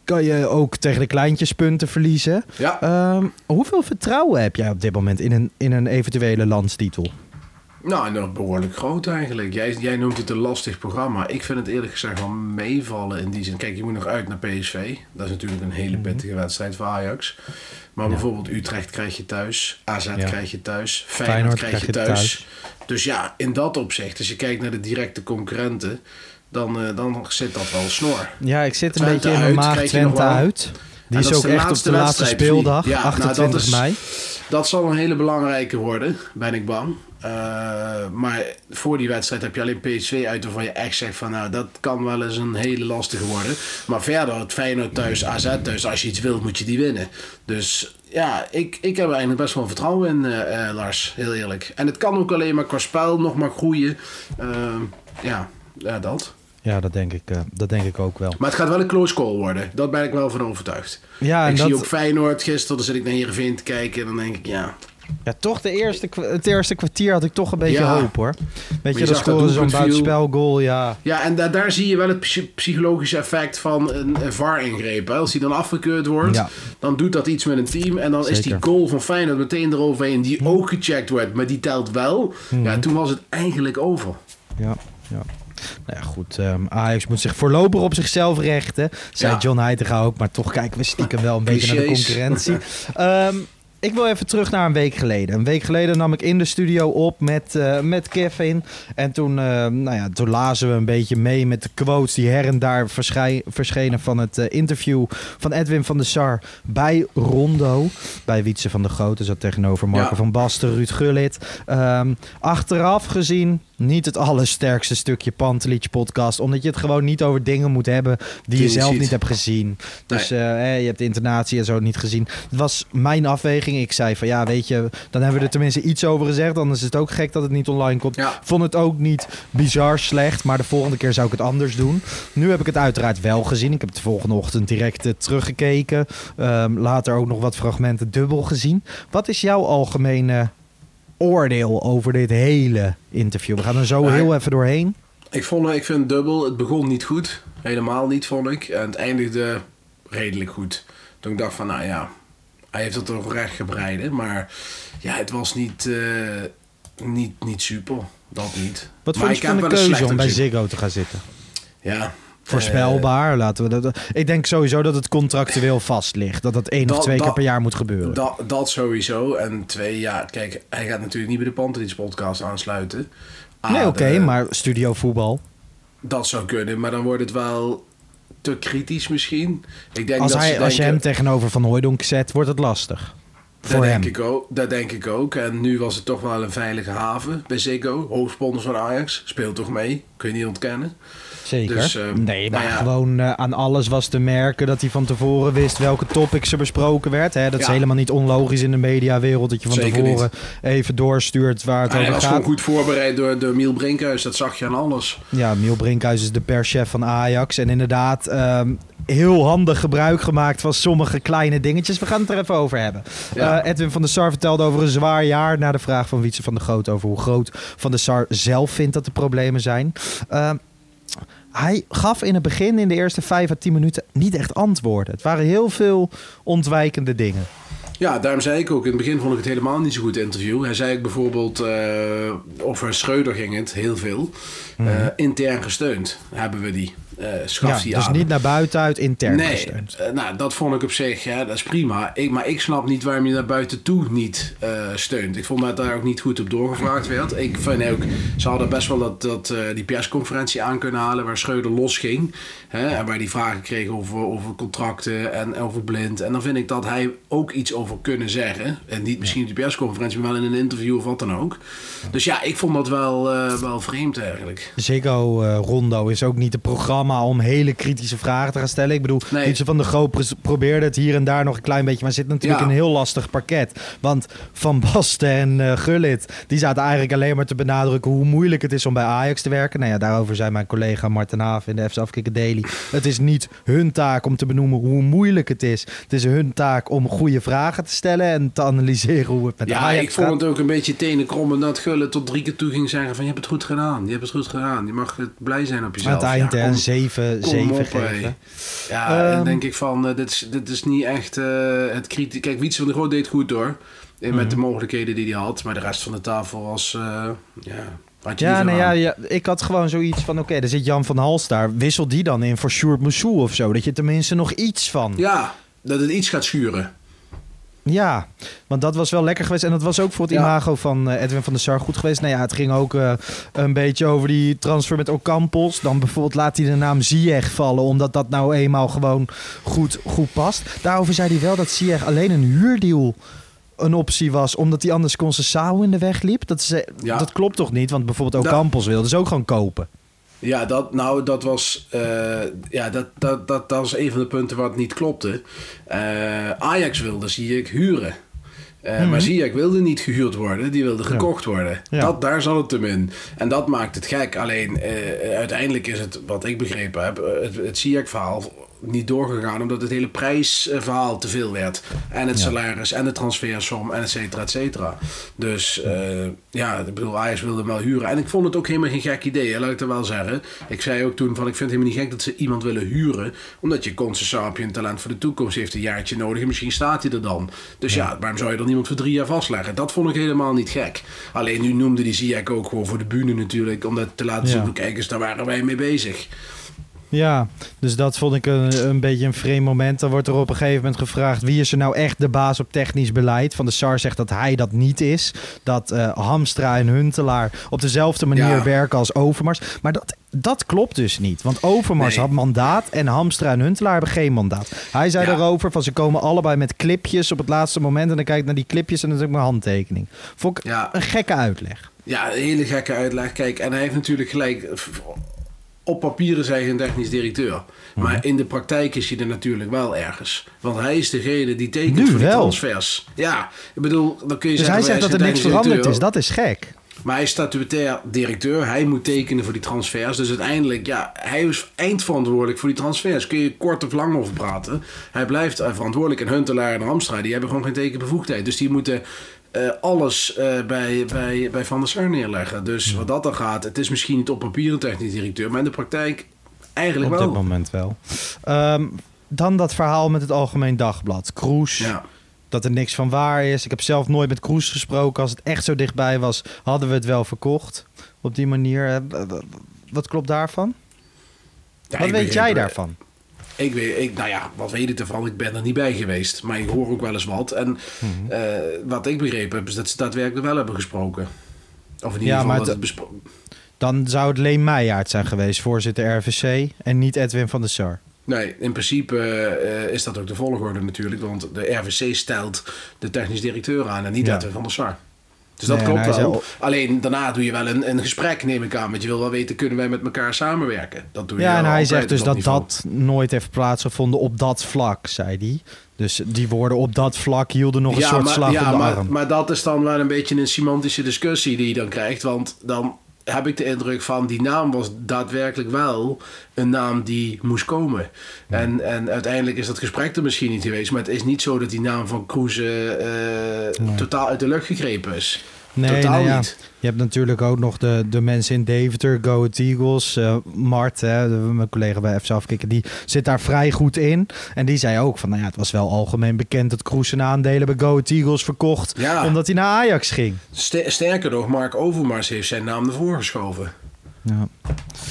[SPEAKER 3] Kan je ook tegen de kleintjes punten verliezen.
[SPEAKER 4] Ja.
[SPEAKER 3] Ehm, hoeveel vertrouwen heb jij op dit moment in een, in een eventuele landstitel?
[SPEAKER 4] Nou, nog behoorlijk groot eigenlijk. Jij, jij noemt het een lastig programma. Ik vind het eerlijk gezegd wel meevallen in die zin. Kijk, je moet nog uit naar PSV. Dat is natuurlijk een hele pittige wedstrijd voor Ajax. Maar bijvoorbeeld Utrecht krijg je thuis. AZ
[SPEAKER 3] Ja.
[SPEAKER 4] krijg je thuis. Feyenoord,
[SPEAKER 3] Feyenoord
[SPEAKER 4] krijg je
[SPEAKER 3] krijg je
[SPEAKER 4] thuis.
[SPEAKER 3] thuis.
[SPEAKER 4] Dus ja, in dat opzicht, als je kijkt naar de directe concurrenten... dan, eh, dan zit dat wel snor.
[SPEAKER 3] Ja, ik zit een
[SPEAKER 4] Twente
[SPEAKER 3] beetje in mijn maag Twente uit. Die is ook
[SPEAKER 4] de
[SPEAKER 3] echt op de laatste speeldag,
[SPEAKER 4] Ja, nou, dat
[SPEAKER 3] 28
[SPEAKER 4] is-
[SPEAKER 3] mei.
[SPEAKER 4] Dat zal een hele belangrijke worden, ben ik bang. Eh, maar voor die wedstrijd heb je alleen PSV uit waarvan je echt zegt van nou dat kan wel eens een hele lastige worden. Maar verder het Feyenoord thuis, AZ thuis, als je iets wilt moet je die winnen. Dus ja, ik, ik heb er eigenlijk best wel vertrouwen in eh, eh, Lars, heel eerlijk. En het kan ook alleen maar qua spel nog maar groeien. Ja, ja, dat.
[SPEAKER 3] Ja, dat denk, ik, eh, dat denk ik ook wel.
[SPEAKER 4] Maar het gaat wel een close call worden. Daar ben ik wel van overtuigd.
[SPEAKER 3] Ja, en
[SPEAKER 4] ik
[SPEAKER 3] dat,
[SPEAKER 4] zie ook Feyenoord gisteren, dan zit ik naar Heerenveen te kijken en dan denk ik ja...
[SPEAKER 3] ja, toch de eerste, het eerste kwartier had ik toch een beetje
[SPEAKER 4] Ja.
[SPEAKER 3] hoop hoor. Weet
[SPEAKER 4] je dat
[SPEAKER 3] scoren zo'n buitenspelgoal, ja.
[SPEAKER 4] Ja, en da- daar zie je wel het psy- psychologische effect van een, een VAR-ingreep. Als die dan afgekeurd wordt,
[SPEAKER 3] Ja.
[SPEAKER 4] dan doet dat iets met een team. En dan is die goal van Feyenoord meteen eroverheen, die ook gecheckt wordt, maar die telt wel.
[SPEAKER 3] Mhm.
[SPEAKER 4] Ja, toen was het eigenlijk over.
[SPEAKER 3] Ja, ja. Nou ja, goed. ehm, Ajax moet zich voorlopig op zichzelf rechten. Zei
[SPEAKER 4] Ja.
[SPEAKER 3] John Heitinga ook. Maar toch kijken we stiekem wel een beetje naar de concurrentie. Ehm, ik wil even terug naar een week geleden. Een week geleden nam ik in de studio op met, eh, met Kevin. En toen, eh, nou ja, toen lazen we een beetje mee met de quotes die her en daar verschenen van het eh, interview van Edwin van der Sar bij Rondo. Bij Wietse van der Grote zat tegenover Marco
[SPEAKER 4] Ja.
[SPEAKER 3] van Basten, Ruud Gullit. Ehm, achteraf gezien niet het allersterkste stukje Pantelietje podcast. Omdat je het gewoon niet over dingen moet hebben die je
[SPEAKER 4] je
[SPEAKER 3] zelf niet hebt gezien. Dus je hebt de intonatie en zo niet gezien. Het was mijn afweging. Ik zei van ja, weet je, dan hebben we er tenminste iets over gezegd. Anders is het ook gek dat het niet online komt.
[SPEAKER 4] Ja.
[SPEAKER 3] Vond het ook niet bizar slecht, maar de volgende keer zou ik het anders doen. Nu heb ik het uiteraard wel gezien. Ik heb het de volgende ochtend direct eh, teruggekeken. Ehm, later ook nog wat fragmenten dubbel gezien. Wat is jouw algemene oordeel over dit hele interview? We gaan er zo
[SPEAKER 4] Nee.
[SPEAKER 3] heel even doorheen.
[SPEAKER 4] Ik, vond, ik vind het dubbel, het begon niet goed. Helemaal niet, vond ik. En het eindigde redelijk goed. Toen ik dacht van, nou ja, hij heeft het toch recht gebreiden. Maar ja, het was niet, eh, niet, niet super. Dat niet.
[SPEAKER 3] Wat
[SPEAKER 4] maar
[SPEAKER 3] vond je van de keuze om bij. Ziggo te gaan zitten?
[SPEAKER 4] Ja.
[SPEAKER 3] Voorspelbaar, laten we dat. Ik denk sowieso dat het contractueel vast ligt. Dat dat één of
[SPEAKER 4] Dat-
[SPEAKER 3] twee keer per jaar moet gebeuren.
[SPEAKER 4] Dat, dat sowieso. En twee, ja, kijk, hij gaat natuurlijk niet bij de Pantelits podcast aansluiten. Ah,
[SPEAKER 3] nee, oké,
[SPEAKER 4] de-
[SPEAKER 3] maar studio voetbal.
[SPEAKER 4] Dat zou kunnen, maar dan wordt het wel te kritisch misschien. Ik denk
[SPEAKER 3] Als,
[SPEAKER 4] dat
[SPEAKER 3] hij,
[SPEAKER 4] ze
[SPEAKER 3] als je hem tegenover Van Hooijdonk zet, wordt het lastig.
[SPEAKER 4] Dat
[SPEAKER 3] Voor hem.
[SPEAKER 4] denk, ik ook, dat denk ik ook. En nu was het toch wel een veilige haven bij Ziggo. Hoofdsponsor van Ajax. Speelt toch mee? Kun je niet ontkennen.
[SPEAKER 3] Zeker.
[SPEAKER 4] Dus, eh,
[SPEAKER 3] nee, maar
[SPEAKER 4] nou ja.
[SPEAKER 3] gewoon eh, aan alles was te merken dat hij van tevoren wist welke topics er besproken werd. Hè? Dat is helemaal niet onlogisch in de mediawereld dat je van
[SPEAKER 4] Zeker
[SPEAKER 3] tevoren even doorstuurt waar het
[SPEAKER 4] Hij
[SPEAKER 3] over
[SPEAKER 4] was
[SPEAKER 3] gaat.
[SPEAKER 4] gewoon goed voorbereid door, door Miel Brinkhuis. Dat zag je aan alles.
[SPEAKER 3] Ja, Miel Brinkhuis is de perschef van Ajax. En inderdaad, ehm, heel handig gebruik gemaakt van sommige kleine dingetjes. We gaan het er even over hebben.
[SPEAKER 4] Ja.
[SPEAKER 3] Eh, Edwin van der Sar vertelde over een zwaar jaar... na de vraag van Wietse van der Groot over hoe groot Van der Sar zelf vindt dat de problemen zijn. Ehm, hij gaf in het begin, in de eerste vijf à tien minuten, niet echt antwoorden. Het waren heel veel ontwijkende dingen.
[SPEAKER 4] Ja, daarom zei ik ook, in het begin vond ik het helemaal niet zo goed interview. Hij zei ook bijvoorbeeld, eh, over Schreuder ging het, heel veel. Eh, intern gesteund hebben we die. Eh schaf.
[SPEAKER 3] Ja, dus
[SPEAKER 4] aan.
[SPEAKER 3] niet naar buiten uit, intern
[SPEAKER 4] Nee,
[SPEAKER 3] gesteund.
[SPEAKER 4] eh, nou, dat vond ik op zich, ja, dat is prima. Ik, maar ik snap niet waarom je naar buiten toe niet eh, steunt. Ik vond dat daar ook niet goed op doorgevraagd werd. Ik vind ook, ze hadden best wel dat, dat, die persconferentie aan kunnen halen waar Schreuder losging. Hè, en waar die vragen kreeg over, over contracten en over blind. En dan vind ik dat hij ook iets over kunnen zeggen. En niet misschien op die persconferentie, maar wel in een interview of wat dan ook. Dus ja, ik vond dat wel, wel vreemd eigenlijk.
[SPEAKER 3] Ziggo Rondo is ook niet het programma om hele kritische vragen te gaan stellen. Ik bedoel,
[SPEAKER 4] Nee.
[SPEAKER 3] Van der Groot probeerde het hier en daar nog een klein beetje, maar zit natuurlijk
[SPEAKER 4] Ja.
[SPEAKER 3] een heel lastig pakket. Want Van Basten en eh, Gullit, die zaten eigenlijk alleen maar te benadrukken hoe moeilijk het is om bij Ajax te werken. Nou ja, daarover zei mijn collega Martin Haaf in de FC Afkikken Daily. Het is niet hun taak om te benoemen hoe moeilijk het is. Het is hun taak om goede vragen te stellen en te analyseren hoe het met
[SPEAKER 4] Ja,
[SPEAKER 3] Ajax
[SPEAKER 4] ik vond
[SPEAKER 3] gaat.
[SPEAKER 4] het ook een beetje tenenkrommend dat Gullit tot drie keer toe ging zeggen van je hebt het goed gedaan, je hebt het goed gedaan. Je mag blij zijn op
[SPEAKER 3] Aan
[SPEAKER 4] jezelf.
[SPEAKER 3] het eind
[SPEAKER 4] Ja,
[SPEAKER 3] 7,
[SPEAKER 4] kom
[SPEAKER 3] 7
[SPEAKER 4] op,
[SPEAKER 3] geven.
[SPEAKER 4] Ja, en
[SPEAKER 3] Ehm.
[SPEAKER 4] denk ik van, eh, dit, is, dit is niet echt eh, het kritiek. Kijk, Wietse van der Groot deed goed hoor. Eh, Met de
[SPEAKER 3] Mhm.
[SPEAKER 4] mogelijkheden die hij had. Maar de rest van de tafel was, eh, ja, had je
[SPEAKER 3] Ja, nee,
[SPEAKER 4] zo
[SPEAKER 3] ja, ja, ik had gewoon zoiets van: oké, er zit Jan van Hals daar. Wissel die dan in voor Sjoerd Moussou of zo. Dat je tenminste nog iets van. Ja,
[SPEAKER 4] dat het iets gaat schuren.
[SPEAKER 3] Want dat was wel lekker geweest. En dat was ook voor het
[SPEAKER 4] Ja.
[SPEAKER 3] imago van eh, Edwin van der Sar goed geweest. Nou ja, het ging ook eh, een beetje over die transfer met Ocampos. Dan bijvoorbeeld laat hij de naam Ziyech vallen, omdat dat nou eenmaal gewoon goed, goed past. Daarover zei hij wel dat Ziyech alleen een huurdeal een optie was, omdat hij anders Concessao in de weg liep. Dat, is, eh,
[SPEAKER 4] Ja.
[SPEAKER 3] dat klopt toch niet? Want bijvoorbeeld
[SPEAKER 4] Nou.
[SPEAKER 3] Ocampos wilde ze ook gewoon kopen.
[SPEAKER 4] Ja, dat, nou, dat was, eh, ja, dat, dat, dat, dat was een van de punten wat niet klopte. Eh, Ajax wilde Ziyech huren. Eh, Maar Ziyech wilde niet gehuurd worden, die wilde gekocht worden.
[SPEAKER 3] Ja.
[SPEAKER 4] Dat, daar zat het hem in. En dat maakt het gek. Alleen uiteindelijk is het, wat ik begrepen heb, het, het Ziyech-verhaal niet doorgegaan omdat het hele prijsverhaal te veel werd. En het salaris en de transfersom en et cetera, et cetera. Dus eh, ja, ik bedoel, Ajax wilde hem wel huren. En ik vond het ook helemaal geen gek idee, hè, laat ik dat wel zeggen. Ik zei ook toen van, ik vind het helemaal niet gek dat ze iemand willen huren. Omdat je Concessapie een talent voor de toekomst heeft een jaartje nodig. En misschien staat hij er dan. Dus ja, waarom zou je dan iemand voor drie jaar vastleggen? Dat vond ik helemaal niet gek. Alleen nu noemde die Ziyech ook gewoon voor de bühne natuurlijk. Om dat te laten zien,
[SPEAKER 3] Ja.
[SPEAKER 4] kijk eens, daar waren wij mee bezig.
[SPEAKER 3] Ja, dus dat vond ik een, een beetje een vreemd moment. Dan wordt er op een gegeven moment gevraagd... wie is er nou echt de baas op technisch beleid? Van de SAR zegt dat hij dat niet is. Dat eh, Hamstra en Huntelaar op dezelfde manier
[SPEAKER 4] Ja.
[SPEAKER 3] werken als Overmars. Maar dat, dat klopt dus niet. Want Overmars
[SPEAKER 4] Nee.
[SPEAKER 3] had mandaat en Hamstra en Huntelaar hebben geen mandaat. Hij zei
[SPEAKER 4] Ja.
[SPEAKER 3] daarover van ze komen allebei met clipjes op het laatste moment... en dan kijk ik naar die clipjes en dan is ook mijn handtekening. Vond ik
[SPEAKER 4] Ja.
[SPEAKER 3] een gekke uitleg.
[SPEAKER 4] Ja, een hele gekke uitleg. Kijk, en hij heeft natuurlijk gelijk. Op papieren is hij geen technisch directeur.
[SPEAKER 3] Mhm.
[SPEAKER 4] Maar in de praktijk is hij er natuurlijk wel ergens. Want hij is degene die tekent
[SPEAKER 3] Nu
[SPEAKER 4] voor die
[SPEAKER 3] wel.
[SPEAKER 4] transfers. Ja, ik bedoel, dan kun je
[SPEAKER 3] Dus
[SPEAKER 4] zeggen...
[SPEAKER 3] hij zegt dat er
[SPEAKER 4] zijn
[SPEAKER 3] niks veranderd
[SPEAKER 4] directeur.
[SPEAKER 3] is. Dat is gek.
[SPEAKER 4] Maar hij is statutair directeur. Hij moet tekenen voor die transfers. Dus uiteindelijk, ja, hij is eindverantwoordelijk voor die transfers. Kun je kort of lang over praten. Hij blijft verantwoordelijk. En Huntelaar en Hamstra, die hebben gewoon geen tekenbevoegdheid. Dus die moeten eh, alles eh, bij, bij, bij Van der Sar neerleggen. Dus wat dat dan gaat, het is misschien niet op papier een technisch directeur. Maar in de praktijk eigenlijk
[SPEAKER 3] Op
[SPEAKER 4] wel.
[SPEAKER 3] dit moment wel. Ehm, dan dat verhaal met het Algemeen Dagblad. Kroes,
[SPEAKER 4] Ja.
[SPEAKER 3] dat er niks van waar is. Ik heb zelf nooit met Kroes gesproken. Als het echt zo dichtbij was, hadden we het wel verkocht. Op die manier. Eh, Wat klopt daarvan?
[SPEAKER 4] Ja,
[SPEAKER 3] Wat weet jij daarvan?
[SPEAKER 4] Ik weet, ik, nou ja, wat weet ik ervan? Ik ben er niet bij geweest. Maar ik hoor ook wel eens wat. En
[SPEAKER 3] Mhm.
[SPEAKER 4] eh, wat ik begrepen heb, is dat ze daadwerkelijk wel hebben gesproken. Of in ieder
[SPEAKER 3] Ja,
[SPEAKER 4] geval dat
[SPEAKER 3] het-
[SPEAKER 4] besproken.
[SPEAKER 3] Dan zou het Leen Meijaert zijn geweest, voorzitter RVC. En niet Edwin van der Sar.
[SPEAKER 4] Nee, in principe eh, is dat ook de volgorde natuurlijk. Want de RVC stelt de technisch directeur aan en niet
[SPEAKER 3] Ja.
[SPEAKER 4] Edwin van der Sar. Dus dat
[SPEAKER 3] Nee,
[SPEAKER 4] klopt wel.
[SPEAKER 3] zei-
[SPEAKER 4] Alleen daarna doe je wel een, een gesprek, neem ik aan. Want je wil wel weten, kunnen wij met elkaar samenwerken? Dat doe je
[SPEAKER 3] Ja, en hij zegt dus dat
[SPEAKER 4] niveau.
[SPEAKER 3] dat nooit heeft plaatsgevonden op dat vlak, zei hij. Dus die woorden op dat vlak hielden nog een soort
[SPEAKER 4] maar,
[SPEAKER 3] slag
[SPEAKER 4] ja,
[SPEAKER 3] op de
[SPEAKER 4] maar,
[SPEAKER 3] arm.
[SPEAKER 4] maar dat is dan wel een beetje een semantische discussie die je dan krijgt. Want dan heb ik de indruk van die naam was daadwerkelijk wel een naam die moest komen. En, en uiteindelijk is dat gesprek er misschien niet geweest. Maar het is niet zo dat die naam van Kroeze eh, totaal uit de lucht gegrepen is.
[SPEAKER 3] Nee,
[SPEAKER 4] Totaal
[SPEAKER 3] nou ja.
[SPEAKER 4] niet.
[SPEAKER 3] Je hebt natuurlijk ook nog de, de mensen in Deventer, Go Eagles. eh, Mart, hè, de- mijn collega bij FC Afkikken, die zit daar vrij goed in. En die zei ook van, nou ja, het was wel algemeen bekend dat Kroes zijn aandelen bij Go Eagles verkocht.
[SPEAKER 4] Ja.
[SPEAKER 3] Omdat hij naar Ajax ging.
[SPEAKER 4] Ster- Sterker nog, Mark Overmars heeft zijn naam ervoor geschoven.
[SPEAKER 3] Ja.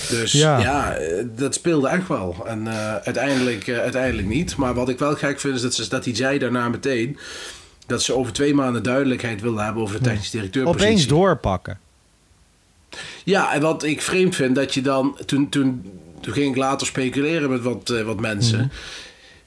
[SPEAKER 4] Dus
[SPEAKER 3] Ja.
[SPEAKER 4] ja, dat speelde echt wel. En eh, uiteindelijk, eh, uiteindelijk niet. Maar wat ik wel gek vind is dat, ze, dat hij zei daarna meteen... dat ze over twee maanden duidelijkheid wilden hebben over de technisch directeurpositie.
[SPEAKER 3] Opeens doorpakken.
[SPEAKER 4] Ja, en wat ik vreemd vind, dat je dan... Toen, toen, toen ging ik later speculeren met wat, eh, wat mensen...
[SPEAKER 3] Mhm.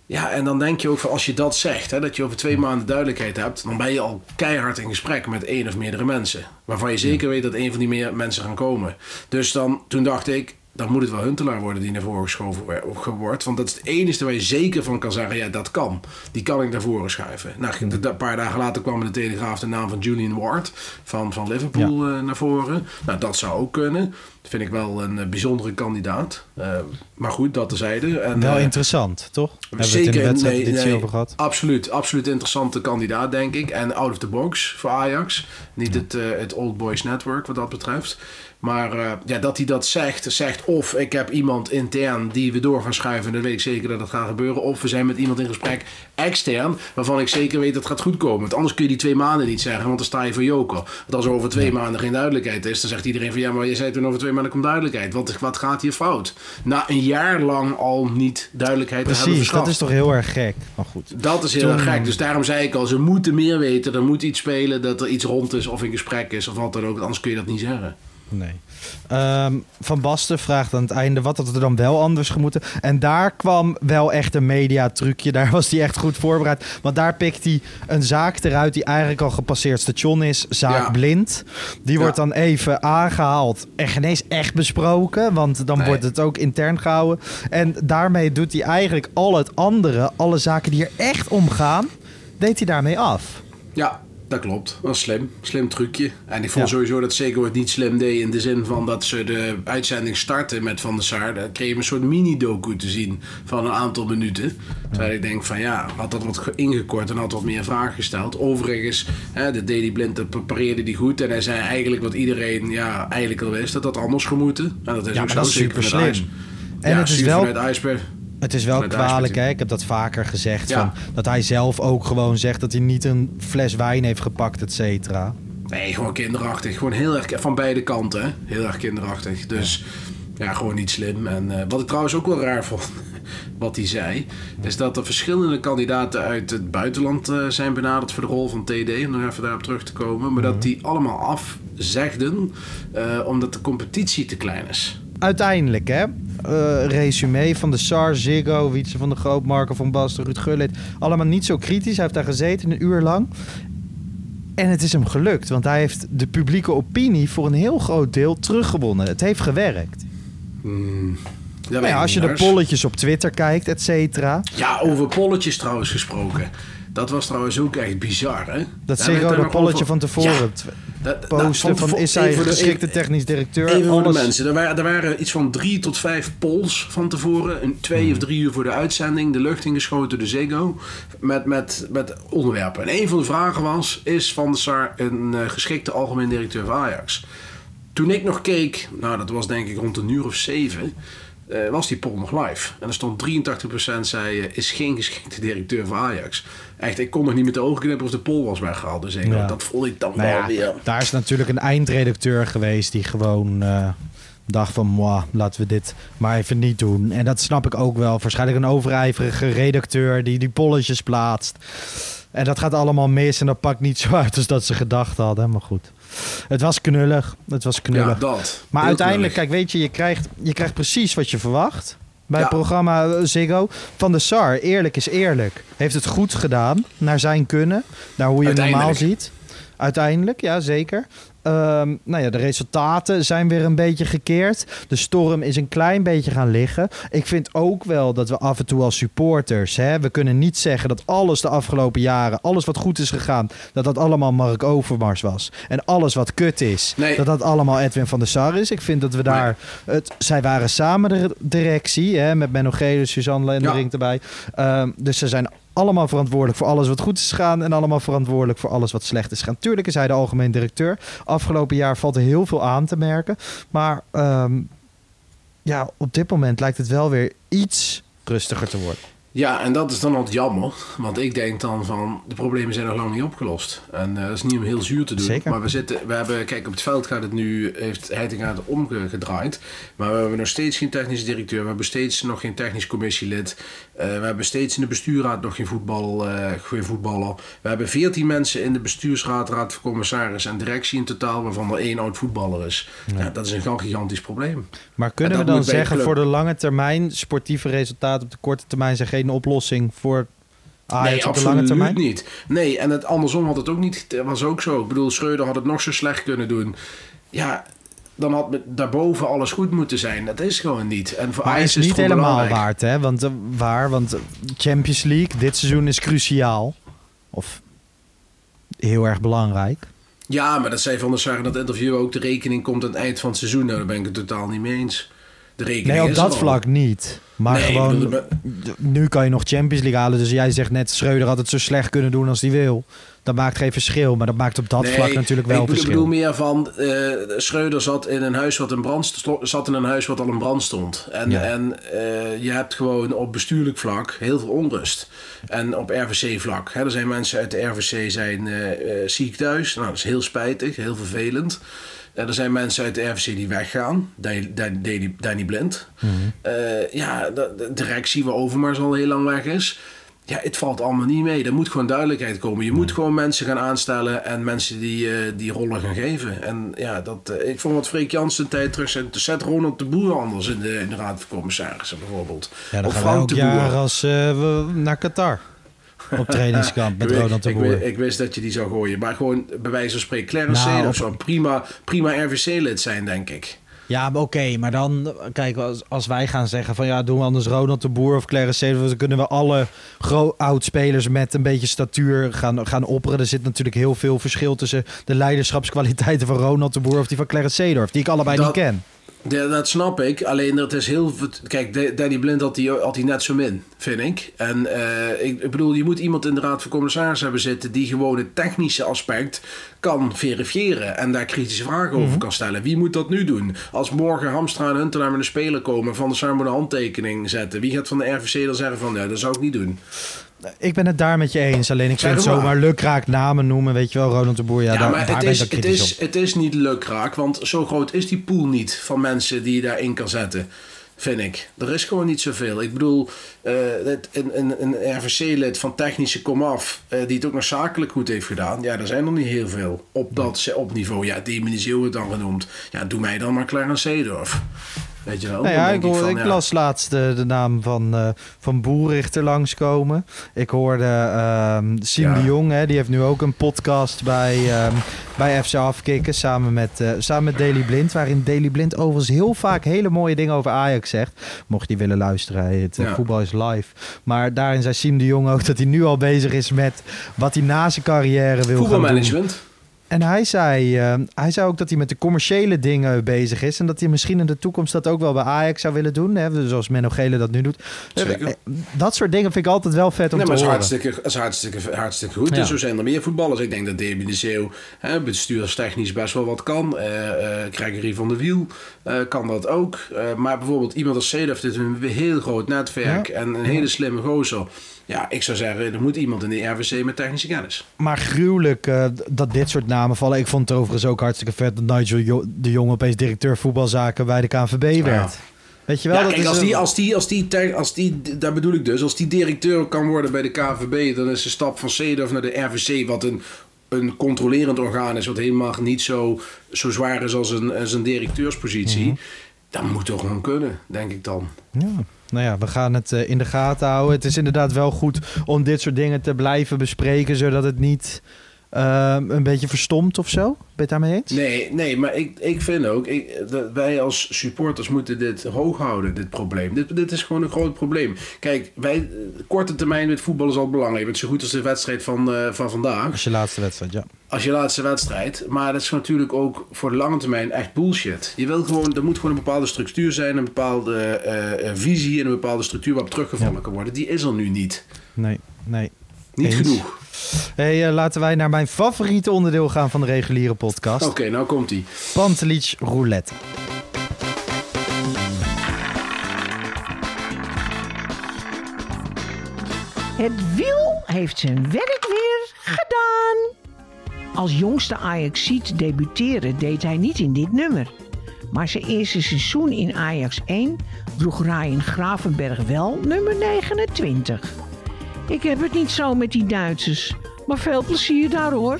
[SPEAKER 4] Ja, en dan denk je ook van als je dat zegt, hè, dat je over twee maanden duidelijkheid hebt, dan ben je al keihard in gesprek met één of meerdere mensen. Waarvan je zeker weet dat één van die meer mensen gaan komen. Dus dan, toen dacht ik, dan moet het wel Huntelaar worden die naar voren geschoven wordt. Want dat is het enige waar je zeker van kan zeggen, ja, dat kan. Die kan ik naar voren schuiven. Nou, een paar dagen later kwam in de Telegraaf de naam van Julian Ward van, van Liverpool eh, naar voren. Nou, dat zou ook kunnen. Dat vind ik wel een eh, bijzondere kandidaat. Eh, maar goed, dat terzijde. En,
[SPEAKER 3] Wel interessant, toch? Hebben we het
[SPEAKER 4] Zeker,
[SPEAKER 3] in de wedstrijd
[SPEAKER 4] nee,
[SPEAKER 3] over gehad.
[SPEAKER 4] Absoluut, absoluut interessante kandidaat, denk ik. En out of the box voor Ajax. Niet het, het Old Boys Network wat dat betreft. Maar eh, ja, dat hij dat zegt, zegt of ik heb iemand intern die we door gaan schuiven. En dan weet ik zeker dat dat gaat gebeuren. Of we zijn met iemand in gesprek extern, waarvan ik zeker weet dat het gaat goed komen. Want anders kun je die twee maanden niet zeggen, want dan sta je voor joker. Want als er over twee maanden geen duidelijkheid is, dan zegt iedereen van ja, maar je zei toen over twee maanden komt duidelijkheid. Wat, wat gaat hier fout? Na een jaar lang al niet duidelijkheid te hebben
[SPEAKER 3] Precies, dat is toch heel erg gek. Maar goed.
[SPEAKER 4] Dat is heel erg gek. Dus daarom zei ik al, ze moeten meer weten. Er moet iets spelen, dat er iets rond is of in gesprek is of wat dan ook. Anders kun je dat niet zeggen.
[SPEAKER 3] Nee. Ehm, Van Basten vraagt aan het einde wat had er dan wel anders gemoeten. En daar kwam wel echt een mediatrucje. Daar was hij echt goed voorbereid. Want daar pikt hij een zaak eruit die eigenlijk al gepasseerd station is. Zaak
[SPEAKER 4] Ja.
[SPEAKER 3] Blind. Die wordt dan even aangehaald en geen eens echt besproken. Want dan
[SPEAKER 4] Nee.
[SPEAKER 3] wordt het ook intern gehouden. En daarmee doet hij eigenlijk al het andere, alle zaken die er echt om gaan, deed hij daarmee af.
[SPEAKER 4] Ja, dat klopt. Dat was slim. Slim trucje. En ik vond
[SPEAKER 3] Ja.
[SPEAKER 4] sowieso dat Ziggo het niet slim deed in de zin van dat ze de uitzending starten met Van der Sar. Dan kreeg je een soort mini-docu te zien van een aantal minuten. Terwijl ik denk van ja, had dat wat ge- ingekort en had wat meer vragen gesteld. Overigens, hè, de Daily Blind dat prepareerde die goed. En hij zei eigenlijk wat iedereen ja, eigenlijk al wist, dat dat anders gemoeten. En dat is
[SPEAKER 3] Ja,
[SPEAKER 4] ook zo, zeker
[SPEAKER 3] super slim. En
[SPEAKER 4] ja,
[SPEAKER 3] het is wel-. Het is wel kwalijk, hè? Ik heb dat vaker gezegd.
[SPEAKER 4] Ja.
[SPEAKER 3] Van, dat hij zelf ook gewoon zegt dat hij niet een fles wijn heeft gepakt, et cetera.
[SPEAKER 4] Nee, gewoon kinderachtig. Gewoon heel erg van beide kanten. Hè? Heel erg kinderachtig. Dus ja, gewoon niet slim. En eh, wat ik trouwens ook wel raar vond, wat hij zei, is dat er verschillende kandidaten uit het buitenland eh, zijn benaderd voor de rol van TD. Om nog even daarop terug te komen. Maar dat die allemaal afzegden eh, omdat de competitie te klein is.
[SPEAKER 3] Uiteindelijk, hè? eh, resume van de SAR, Ziggo, Wietse van de Groot, Marco van Basten, Ruud Gullit. Allemaal niet zo kritisch. Hij heeft daar gezeten een uur lang. En het is hem gelukt, want hij heeft de publieke opinie voor een heel groot deel teruggewonnen. Het heeft gewerkt.
[SPEAKER 4] Hmm,
[SPEAKER 3] Nou ja, als je de polletjes op Twitter kijkt, et cetera.
[SPEAKER 4] Ja, over polletjes trouwens gesproken. Dat was trouwens ook echt bizar, hè?
[SPEAKER 3] Dat Ziggo
[SPEAKER 4] nog
[SPEAKER 3] polletje
[SPEAKER 4] over-
[SPEAKER 3] van tevoren
[SPEAKER 4] Ja, dat- nou,
[SPEAKER 3] van, is hij
[SPEAKER 4] de-
[SPEAKER 3] geschikte technisch directeur?
[SPEAKER 4] Even voor de mensen. Er waren, er waren iets van drie tot vijf polls van tevoren. Een twee
[SPEAKER 3] Hmm.
[SPEAKER 4] of drie uur voor de uitzending. De lucht ingeschoten door Ziggo. Met, met, met onderwerpen. En een van de vragen was... Is Van der Sar een eh, geschikte algemeen directeur van Ajax? Toen ik nog keek... Nou, dat was denk ik rond een uur of zeven... eh, was die poll nog live. En er stond 83% zei... eh, is geen geschikte directeur van Ajax. Echt, ik kon nog niet met de ogen knippen of de poll was weggehaald. Dus ik,
[SPEAKER 3] Ja.
[SPEAKER 4] dat vond ik dan
[SPEAKER 3] Nou
[SPEAKER 4] wel
[SPEAKER 3] ja,
[SPEAKER 4] weer...
[SPEAKER 3] daar is natuurlijk een eindredacteur geweest die gewoon eh, dacht van, moi, laten we dit maar even niet doen. En dat snap ik ook wel. Waarschijnlijk een overijverige redacteur die die polletjes plaatst. En dat gaat allemaal mis en dat pakt niet zo uit als dat ze gedacht hadden. Maar goed, het was knullig. Het was knullig.
[SPEAKER 4] Ja, dat.
[SPEAKER 3] maar
[SPEAKER 4] Heel
[SPEAKER 3] uiteindelijk,
[SPEAKER 4] knullig.
[SPEAKER 3] kijk, weet je, je krijgt, je krijgt precies wat je verwacht bij
[SPEAKER 4] Ja.
[SPEAKER 3] het programma Ziggo. Van de Sar, eerlijk is eerlijk, heeft het goed gedaan. Naar zijn kunnen. Naar hoe je normaal ziet. Uiteindelijk, ja zeker. Ehm, nou ja, de resultaten zijn weer een beetje gekeerd. De storm is een klein beetje gaan liggen. Ik vind ook wel dat we af en toe als supporters... Hè, we kunnen niet zeggen dat alles de afgelopen jaren... alles wat goed is gegaan, dat dat allemaal Mark Overmars was. En alles wat kut is,
[SPEAKER 4] Nee.
[SPEAKER 3] dat dat allemaal Edwin van der Sar is. Ik vind dat we daar... Het, zij waren samen de directie, hè, met Menno Gele, Suzanne Lendering erbij. Ehm, dus ze zijn allemaal verantwoordelijk voor alles wat goed is gegaan... en allemaal verantwoordelijk voor alles wat slecht is gegaan. Tuurlijk is hij de algemeen directeur. Afgelopen jaar valt er heel veel aan te merken. Maar ehm, ja, op dit moment lijkt het wel weer iets rustiger te worden.
[SPEAKER 4] Ja, en dat is dan altijd jammer. Want ik denk dan van, de problemen zijn nog lang niet opgelost. En eh, dat is niet om heel zuur te doen.
[SPEAKER 3] Zeker.
[SPEAKER 4] Maar we zitten, we hebben, kijk, op het veld gaat het nu, heeft Heitinga het omgedraaid. Maar we hebben nog steeds geen technisch directeur. We hebben steeds nog geen technisch commissielid. Eh, we hebben steeds in de bestuurraad nog geen, voetbal, eh, geen voetballer. We hebben veertien mensen in de bestuursraad, raad van commissaris en directie in totaal. Waarvan er één oud voetballer is. Ja. dat is een gigantisch probleem.
[SPEAKER 3] Maar kunnen
[SPEAKER 4] En
[SPEAKER 3] we dan zeggen voor de lange termijn... sportieve resultaten op de korte termijn zijn geen oplossing voor Ajax
[SPEAKER 4] nee,
[SPEAKER 3] op de lange
[SPEAKER 4] absoluut niet. Nee, en het andersom had het ook niet. Was ook zo. Ik bedoel, Schreuder had het nog zo slecht kunnen doen. Ja, dan had daarboven alles goed moeten zijn. Dat is gewoon niet. En voor
[SPEAKER 3] Maar
[SPEAKER 4] Ajax
[SPEAKER 3] is niet
[SPEAKER 4] het gewoon
[SPEAKER 3] helemaal
[SPEAKER 4] belangrijk.
[SPEAKER 3] waard, hè? Want, eh, waar, want Champions League dit seizoen is cruciaal. Of heel erg belangrijk.
[SPEAKER 4] Ja, maar dat zei Van der Sar in dat interview ook. De rekening komt aan het eind van het seizoen. Nou, daar ben ik het totaal niet mee eens. De rekening
[SPEAKER 3] Nee, op
[SPEAKER 4] is
[SPEAKER 3] dat vlak niet. Maar
[SPEAKER 4] Nee, ik
[SPEAKER 3] gewoon,
[SPEAKER 4] bedoel,
[SPEAKER 3] nu kan je nog Champions League halen. Dus jij zegt net, Schreuder had het zo slecht kunnen doen als hij wil. Dat maakt geen verschil. Maar dat maakt op dat
[SPEAKER 4] Nee,
[SPEAKER 3] vlak natuurlijk wel
[SPEAKER 4] ik bedoel,
[SPEAKER 3] verschil.
[SPEAKER 4] bedoel meer van eh Schreuder zat in een huis wat in brand zat in een huis wat al in brand stond. En,
[SPEAKER 3] Ja.
[SPEAKER 4] en eh, je hebt gewoon op bestuurlijk vlak heel veel onrust. En op RVC vlak. Hè, er zijn mensen uit de RVC zijn eh, ziek thuis. Nou, dat is heel spijtig, heel vervelend. Eh, er zijn mensen uit de RVC die weggaan. Danny, Danny, Blind. Eh, ja, de, de directie waar Overmars al heel lang weg is. Ja, het valt allemaal niet mee. Er moet gewoon duidelijkheid komen. Je moet gewoon mensen gaan aanstellen en mensen die, eh, die rollen gaan geven. En ja, dat, ik vond wat Freek Jansen een tijd terug zei, zet Ronald de Boer anders in de, in de Raad van Commissarissen bijvoorbeeld.
[SPEAKER 3] Ja, dan
[SPEAKER 4] of
[SPEAKER 3] gaan wij
[SPEAKER 4] Frank
[SPEAKER 3] ook
[SPEAKER 4] de Boer.
[SPEAKER 3] als we naar Qatar. Op trainingskamp met Ronald de Boer.
[SPEAKER 4] ik, ik wist dat je die zou gooien. Maar gewoon bij wijze van spreken, Clarence
[SPEAKER 3] Nou, of-
[SPEAKER 4] zou prima, prima RVC-lid zijn, denk ik.
[SPEAKER 3] Ja, oké, maar dan, kijk, als, als wij gaan zeggen van ja, doen we anders Ronald de Boer of Clarence Seedorf, dan kunnen we alle oud-spelers met een beetje statuur gaan, gaan opperen. Er zit natuurlijk heel veel verschil tussen de leiderschapskwaliteiten van Ronald de Boer of die van Clarence Seedorf, die ik allebei
[SPEAKER 4] Dat-
[SPEAKER 3] niet ken.
[SPEAKER 4] Ja, dat snap ik. Alleen het is heel. Kijk, Da- Danny Blind had die, had die net zo min, vind ik. En eh, ik, ik bedoel, je moet iemand in de Raad van Commissarissen hebben zitten die gewoon het technische aspect kan verifiëren en daar kritische vragen
[SPEAKER 3] Mhm.
[SPEAKER 4] over kan stellen. Wie moet dat nu doen? Als morgen Hamstra en Huntelaar met een speler komen, van de samen een handtekening zetten, wie gaat van de RVC dan zeggen van, nee, dat zou ik niet doen?
[SPEAKER 3] Ik ben het daar met je eens, alleen ik vind
[SPEAKER 4] het maar.
[SPEAKER 3] zomaar lukraak namen noemen, weet je wel, Ronald de Boer, ja,
[SPEAKER 4] Ja,
[SPEAKER 3] daar,
[SPEAKER 4] maar
[SPEAKER 3] daar
[SPEAKER 4] het is, het, is,
[SPEAKER 3] op.
[SPEAKER 4] het is niet lukraak, want zo groot is die pool niet van mensen die je daarin kan zetten. Vind ik. Er is gewoon niet zoveel. Ik bedoel, eh, het- een, een, een RVC-lid van technische komaf, eh die het ook nog zakelijk goed heeft gedaan. Ja, er zijn er niet heel veel op dat op niveau. Ja, Deminiseel wordt dan genoemd. Ja, doe mij dan maar Clarence Seedorf. Weet je wel?
[SPEAKER 3] Nou ja, ik, hoor,
[SPEAKER 4] van,
[SPEAKER 3] ik las laatst de, de naam van, eh van Boerichter langskomen. Ik hoorde ehm Siem
[SPEAKER 4] Ja.
[SPEAKER 3] de Jong, hè, die heeft nu ook een podcast bij, ehm, bij FC Afkikken samen met, eh, samen met Daily Blind. Waarin Daily Blind overigens heel vaak hele mooie dingen over Ajax zegt. Mocht je die willen luisteren, eh,
[SPEAKER 4] Ja.
[SPEAKER 3] Voetbal is Live. Maar daarin zei Siem de Jong ook dat hij nu al bezig is met wat hij na zijn carrière wil gaan doen.
[SPEAKER 4] Voetbalmanagement.
[SPEAKER 3] En hij zei, eh, hij zei ook dat hij met de commerciële dingen bezig is. En dat hij misschien in de toekomst dat ook wel bij Ajax zou willen doen. Hè? Zoals Menno Gele dat nu doet.
[SPEAKER 4] Zeker.
[SPEAKER 3] Eh, Dat soort dingen vind ik altijd wel vet om
[SPEAKER 4] Nee,
[SPEAKER 3] te
[SPEAKER 4] maar het is
[SPEAKER 3] horen.
[SPEAKER 4] hartstikke, het is hartstikke, hartstikke goed.
[SPEAKER 3] Ja.
[SPEAKER 4] En zo zijn er meer voetballers. Ik denk dat Demi de Zeeuw hè, bestuurstechnisch best wel wat kan. Eh eh Gregory van der Wiel eh, kan dat ook. Eh, maar bijvoorbeeld iemand als Seedorf heeft een heel groot netwerk en een hele slimme gozer. Ja, ik zou zeggen, er moet iemand in de RVC met technische kennis.
[SPEAKER 3] Maar gruwelijk eh, dat dit soort namen vallen. Ik vond het overigens ook hartstikke vet dat Nigel de Jong opeens directeur voetbalzaken bij de KNVB werd. Weet je wel?
[SPEAKER 4] Ja,
[SPEAKER 3] dat
[SPEAKER 4] kijk,
[SPEAKER 3] is
[SPEAKER 4] als
[SPEAKER 3] een-
[SPEAKER 4] die, als, die, als, die, als die, daar bedoel ik dus, als die directeur kan worden bij de KVB, dan is de stap van Seedorf naar de RVC, wat een, een controlerend orgaan is, wat helemaal niet zo, zo zwaar is als een, als een directeurspositie. Dat moet toch gewoon kunnen, denk ik dan.
[SPEAKER 3] Ja. nou ja, we gaan het eh, in de gaten houden. Het is inderdaad wel goed om dit soort dingen te blijven bespreken, zodat het niet eh, een beetje verstomt of zo. Ben je het daarmee eens?
[SPEAKER 4] Nee, nee, maar ik, ik vind ook, ik, dat wij als supporters moeten dit hoog houden, dit probleem. Dit, dit is gewoon een groot probleem. Kijk, wij, eh, korte termijn met voetbal is al belangrijk. Het is zo goed als de wedstrijd van, eh, van vandaag.
[SPEAKER 3] Als je laatste wedstrijd, ja.
[SPEAKER 4] Als je laatste wedstrijd. Maar dat is natuurlijk ook voor de lange termijn echt bullshit. Je wil gewoon, er moet gewoon een bepaalde structuur zijn, een bepaalde eh, visie en een bepaalde structuur waarop teruggevallen
[SPEAKER 3] Ja.
[SPEAKER 4] kan worden. Die is er nu niet.
[SPEAKER 3] Nee, nee.
[SPEAKER 4] Niet
[SPEAKER 3] Eens.
[SPEAKER 4] genoeg.
[SPEAKER 3] Hey, eh, laten wij naar mijn favoriete onderdeel gaan van de reguliere podcast.
[SPEAKER 4] Oké, nou komt ie.
[SPEAKER 3] Pantelic Roulette.
[SPEAKER 5] Het wiel heeft zijn werk weer gedaan. Als jongste Ajaxiet debuteren deed hij niet in dit nummer. Maar zijn eerste seizoen in Ajax 1 droeg Ryan Gravenberg wel nummer 29. Ik heb het niet zo met die Duitsers, maar veel plezier daar hoor.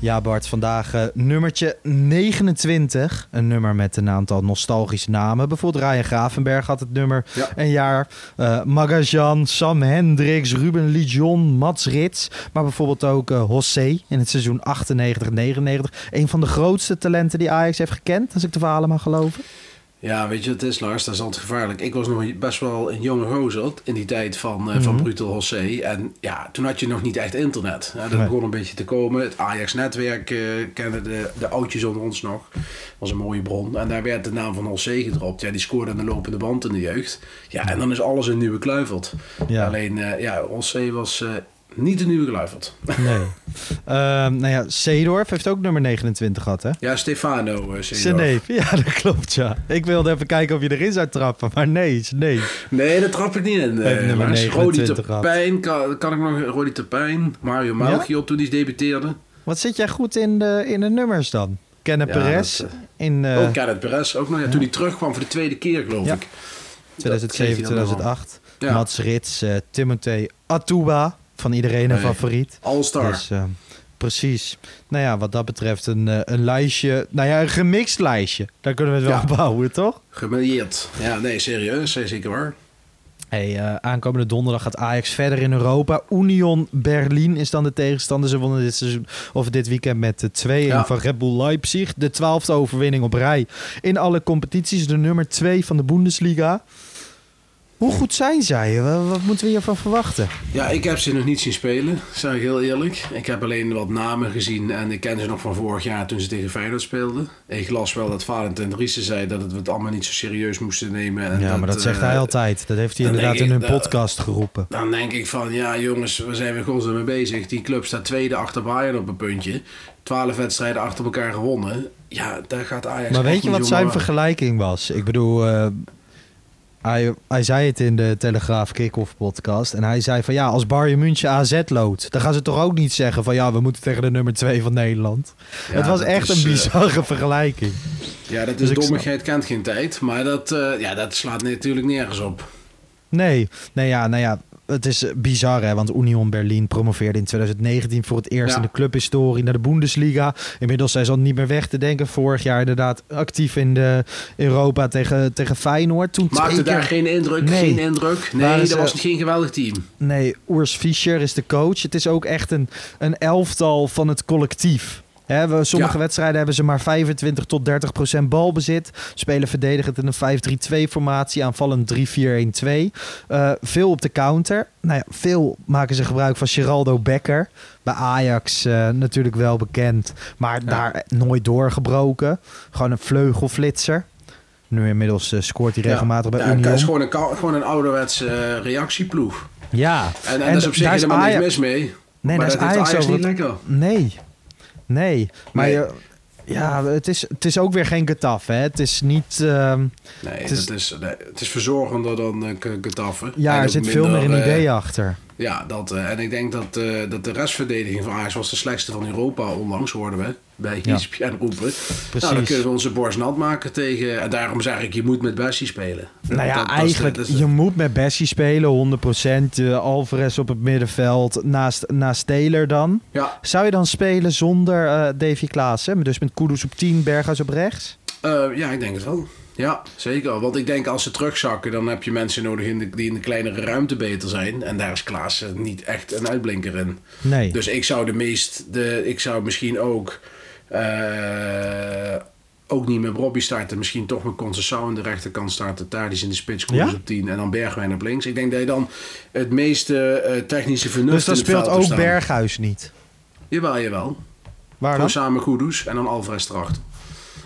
[SPEAKER 3] Ja, Bart, vandaag eh, nummertje 29. Een nummer met een aantal nostalgische namen. Bijvoorbeeld Ryan Gravenberg had het nummer
[SPEAKER 4] Ja.
[SPEAKER 3] een jaar. Eh Magajan, Sam Hendricks, Ruben Lijon, Mats Rits. Maar bijvoorbeeld ook eh José in het seizoen 98-99. Een van de grootste talenten die Ajax heeft gekend, als ik de verhalen mag geloven.
[SPEAKER 4] Ja, weet je, het is Lars, dat is altijd gevaarlijk. Ik was nog best wel een jonge gozer in die tijd van, eh, van
[SPEAKER 3] Mhm.
[SPEAKER 4] Brutal José. En ja, toen had je nog niet echt internet. Ja, dat
[SPEAKER 3] Nee.
[SPEAKER 4] begon een beetje te komen. Het Ajax-netwerk eh kennen de, de oudjes onder ons nog. was een mooie bron. En daar werd de naam van José gedropt. Ja, die scoorde aan de lopende band in de jeugd. Ja, en dan is alles een nieuwe kluivert.
[SPEAKER 3] Ja.
[SPEAKER 4] Alleen, eh, ja, José was niet de nieuwe kluivert.
[SPEAKER 3] Nee. Ehm, nou ja, Seedorf heeft ook nummer 29 gehad, hè?
[SPEAKER 4] Ja, Stefano. eh,
[SPEAKER 3] Zijn
[SPEAKER 4] Seedorf.
[SPEAKER 3] neef. Ja, dat klopt, ja. Ik wilde even kijken of je erin zou trappen, maar nee, neef.
[SPEAKER 4] Nee, daar trap ik niet in.
[SPEAKER 3] Heeft
[SPEAKER 4] eh,
[SPEAKER 3] nummer
[SPEAKER 4] Lars.
[SPEAKER 3] 29
[SPEAKER 4] Rodi
[SPEAKER 3] gehad.
[SPEAKER 4] Terpijn, kan, kan ik nog Rodi Terpijn, Mario Maugio toen hij debuteerde.
[SPEAKER 3] Wat zit jij goed in de, in de nummers dan? Kenneth
[SPEAKER 4] Ja,
[SPEAKER 3] Perez
[SPEAKER 4] dat,
[SPEAKER 3] in eh,
[SPEAKER 4] ook Kenneth Perez, ook nog. Ja, Toen hij terugkwam voor de tweede keer, geloof ik.
[SPEAKER 3] 2007,
[SPEAKER 4] Dat kreeg hij dan
[SPEAKER 3] 2008.
[SPEAKER 4] Ja.
[SPEAKER 3] Mats Rits, eh Timothée Atuba, van iedereen een
[SPEAKER 4] Nee.
[SPEAKER 3] favoriet.
[SPEAKER 4] All-star.
[SPEAKER 3] Dus, eh, precies. Nou ja, wat dat betreft een, eh, een lijstje, nou ja, een gemixt lijstje. Daar kunnen we het wel
[SPEAKER 4] Ja.
[SPEAKER 3] op bouwen, toch?
[SPEAKER 4] Gemilieerd. Ja, nee, serieus. Zeker waar.
[SPEAKER 3] Hey, eh, aankomende donderdag gaat Ajax verder in Europa. Union Berlin is dan de tegenstander. Ze wonnen dit, seizoen, of dit weekend met de 2-1
[SPEAKER 4] Ja.
[SPEAKER 3] van Red Bull Leipzig. De twaalfde overwinning op rij in alle competities. De nummer 2 van de Bundesliga. Hoe goed zijn zij? Wat, wat moeten we hiervan verwachten?
[SPEAKER 4] Ja, ik heb ze nog niet zien spelen, zeg ik heel eerlijk. Ik heb alleen wat namen gezien en ik ken ze nog van vorig jaar toen ze tegen Feyenoord speelden. Ik las wel dat Valentin Driessen zei dat we het allemaal niet zo serieus moesten nemen. En
[SPEAKER 3] Ja, maar dat zegt
[SPEAKER 4] eh,
[SPEAKER 3] hij altijd. Dat heeft hij inderdaad in hun podcast geroepen.
[SPEAKER 4] Dan denk ik van, ja jongens, we zijn weer godsdienst mee bezig. Die club staat tweede achter Bayern op een puntje. Twaalf wedstrijden achter elkaar gewonnen. Ja, daar gaat Ajax
[SPEAKER 3] Maar weet je wat zijn vergelijking was? Ik bedoel, eh, hij, hij zei het in de Telegraaf Kick-Off podcast. En hij zei van ja, als Bayern München AZ loodt... dan gaan ze toch ook niet zeggen van ja, we moeten tegen de nummer 2 van Nederland.
[SPEAKER 4] Ja,
[SPEAKER 3] het was echt
[SPEAKER 4] is,
[SPEAKER 3] een
[SPEAKER 4] eh,
[SPEAKER 3] bizarre vergelijking.
[SPEAKER 4] Ja, dat
[SPEAKER 3] Dus
[SPEAKER 4] is
[SPEAKER 3] ik
[SPEAKER 4] dommigheid kent geen tijd. Maar dat, eh, ja, dat slaat natuurlijk nergens op.
[SPEAKER 3] Nee, nee ja, nou ja, het is eh, bizar hè, want Union Berlin promoveerde in 2019 voor het eerst
[SPEAKER 4] Ja.
[SPEAKER 3] in de clubhistorie naar de Bundesliga. Inmiddels zijn ze al niet meer weg te denken. Vorig jaar inderdaad actief in de Europa tegen, tegen Feyenoord. Toen
[SPEAKER 4] Maakte daar geen indruk?
[SPEAKER 3] Nee.
[SPEAKER 4] Geen indruk? Nee, dat was geen geweldig team.
[SPEAKER 3] Nee, Urs Fischer is de coach. Het is ook echt een, een elftal van het collectief. We, sommige
[SPEAKER 4] Ja.
[SPEAKER 3] wedstrijden hebben ze maar 25 tot 30 procent balbezit. Spelen verdedigend in een 5-3-2 formatie, aanvallend 3-4-1-2. Eh, veel op de counter. Nou ja, veel maken ze gebruik van Geraldo Becker. Bij Ajax eh, natuurlijk wel bekend, maar daar nooit doorgebroken. Gewoon een vleugelflitser. Nu inmiddels eh, scoort hij regelmatig bij
[SPEAKER 4] ja, Het
[SPEAKER 3] Union.
[SPEAKER 4] is gewoon een, gewoon een ouderwetse reactieploeg.
[SPEAKER 3] Ja,
[SPEAKER 4] En, en, daar is op zich helemaal niks mis mee.
[SPEAKER 3] Nee,
[SPEAKER 4] maar dat
[SPEAKER 3] is Ajax
[SPEAKER 4] Ajax niet lekker.
[SPEAKER 3] Nee. Nee. Maar
[SPEAKER 4] Nee.
[SPEAKER 3] Je, ja, het is, het is ook weer geen getaf, hè. Het is niet... ehm,
[SPEAKER 4] Nee,
[SPEAKER 3] Het is-
[SPEAKER 4] het is, nee, het is verzorgender dan uh, Getafe.
[SPEAKER 3] ja, er zit veel meer een
[SPEAKER 4] eh,
[SPEAKER 3] idee achter.
[SPEAKER 4] Ja, dat, eh, en ik denk dat, eh, dat de restverdediging van Ajax was de slechtste van Europa onlangs, hoorden we. Bij
[SPEAKER 3] Ja.
[SPEAKER 4] ESPN roepen.
[SPEAKER 3] Precies.
[SPEAKER 4] Nou, dan kunnen we onze borst nat maken tegen... En daarom zeg ik, je moet met Bessie spelen.
[SPEAKER 3] Nou ja,
[SPEAKER 4] Dat- dat is de-
[SPEAKER 3] eigenlijk,
[SPEAKER 4] dat is de-
[SPEAKER 3] je moet met Bessie spelen, 100%. Uh, Alvarez op het middenveld, naast, naast Taylor dan.
[SPEAKER 4] Ja,
[SPEAKER 3] Zou je dan spelen zonder eh Davy Klaassen? Dus met Kudus op 10, Berghuis op rechts?
[SPEAKER 4] eh, ja, ik denk het wel. Ja, zeker. Want ik denk als ze terugzakken, dan heb je mensen nodig in de, die in de kleinere ruimte beter zijn. En daar is Klaas eh, niet echt een uitblinker in.
[SPEAKER 3] Nee.
[SPEAKER 4] Dus ik zou de meest, de, ik zou misschien ook, eh, ook niet met Robbie starten. Misschien toch met Concessao aan de rechterkant starten. Tadic in de spits, Koers
[SPEAKER 3] Ja?
[SPEAKER 4] op 10 en dan Bergwijn op links. Ik denk dat je dan het meeste eh, technische vernuft
[SPEAKER 3] dus
[SPEAKER 4] het
[SPEAKER 3] speelt ook. Berghuis niet.
[SPEAKER 4] Jawel, jawel.
[SPEAKER 3] Waar
[SPEAKER 4] Gewoon
[SPEAKER 3] dan?
[SPEAKER 4] samen Goedoes en dan Alvarez erachter.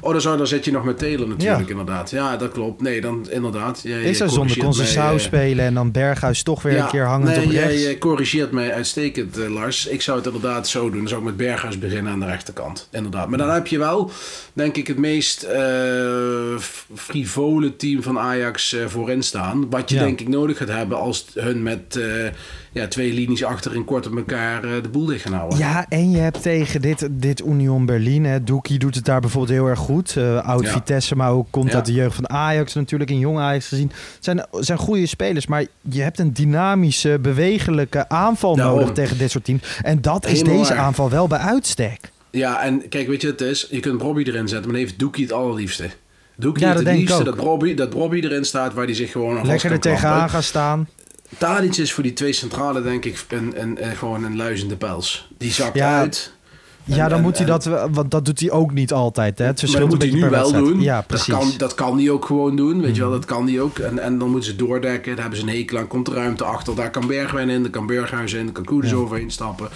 [SPEAKER 4] Oh, dan, zou, dan zit je nog met Taylor natuurlijk,
[SPEAKER 3] Ja.
[SPEAKER 4] inderdaad. Ja, dat klopt. Nee, dan inderdaad. Jij-
[SPEAKER 3] Ik zou zonder Concessao spelen en dan Berghuis toch weer een keer hangend
[SPEAKER 4] nee,
[SPEAKER 3] op rechts.
[SPEAKER 4] Jij corrigeert mij uitstekend, eh, Lars. Ik zou het inderdaad zo doen. Dan zou ik met Berghuis beginnen aan de rechterkant. Inderdaad. Maar dan heb je wel, denk ik, het meest f- frivole team van Ajax eh, voorin staan. Wat je
[SPEAKER 3] Ja.
[SPEAKER 4] denk ik nodig gaat hebben als hun met ja, twee linies achterin kort op elkaar eh, de boel dicht gaan houden.
[SPEAKER 3] Ja, en je hebt tegen dit, dit Union Berlin, hè, Doekie doet het daar bijvoorbeeld heel erg goed. Eh oud
[SPEAKER 4] Ja.
[SPEAKER 3] Vitesse, maar ook komt
[SPEAKER 4] Ja.
[SPEAKER 3] uit de jeugd van Ajax natuurlijk, in jong Ajax gezien. Het zijn, zijn goede spelers, maar je hebt een dynamische, bewegelijke aanval
[SPEAKER 4] Daarom.
[SPEAKER 3] nodig tegen dit soort teams. En dat is
[SPEAKER 4] Helemaal
[SPEAKER 3] deze
[SPEAKER 4] waar.
[SPEAKER 3] aanval wel bij uitstek.
[SPEAKER 4] Ja, en kijk, weet je wat het is? Je kunt Robbie erin zetten, maar dan heeft Doekie het allerliefste. Doekie
[SPEAKER 3] Ja,
[SPEAKER 4] het liefste dat Robbie, dat Robbie erin staat waar hij zich gewoon vast
[SPEAKER 3] Lekker er tegenaan gaan staan.
[SPEAKER 4] Tadic is voor die twee centrale denk ik een, een, een- gewoon een luizende pels. Die zakt
[SPEAKER 3] Ja,
[SPEAKER 4] uit.
[SPEAKER 3] Ja, dan
[SPEAKER 4] en-
[SPEAKER 3] moet hij dat, want dat doet hij ook niet altijd. Hè? Het
[SPEAKER 4] Maar dat moet hij nu wel
[SPEAKER 3] wedstrijd.
[SPEAKER 4] doen.
[SPEAKER 3] Ja,
[SPEAKER 4] dat,
[SPEAKER 3] precies. Mhm.
[SPEAKER 4] kan, dat kan hij ook gewoon doen. Weet je wel, dat kan hij ook. En, en dan moeten ze doordekken. Daar hebben ze een hekel aan. Komt er ruimte achter. Daar kan Bergwijn in. Daar kan Berghuis in. Daar kan Koeders overheen stappen.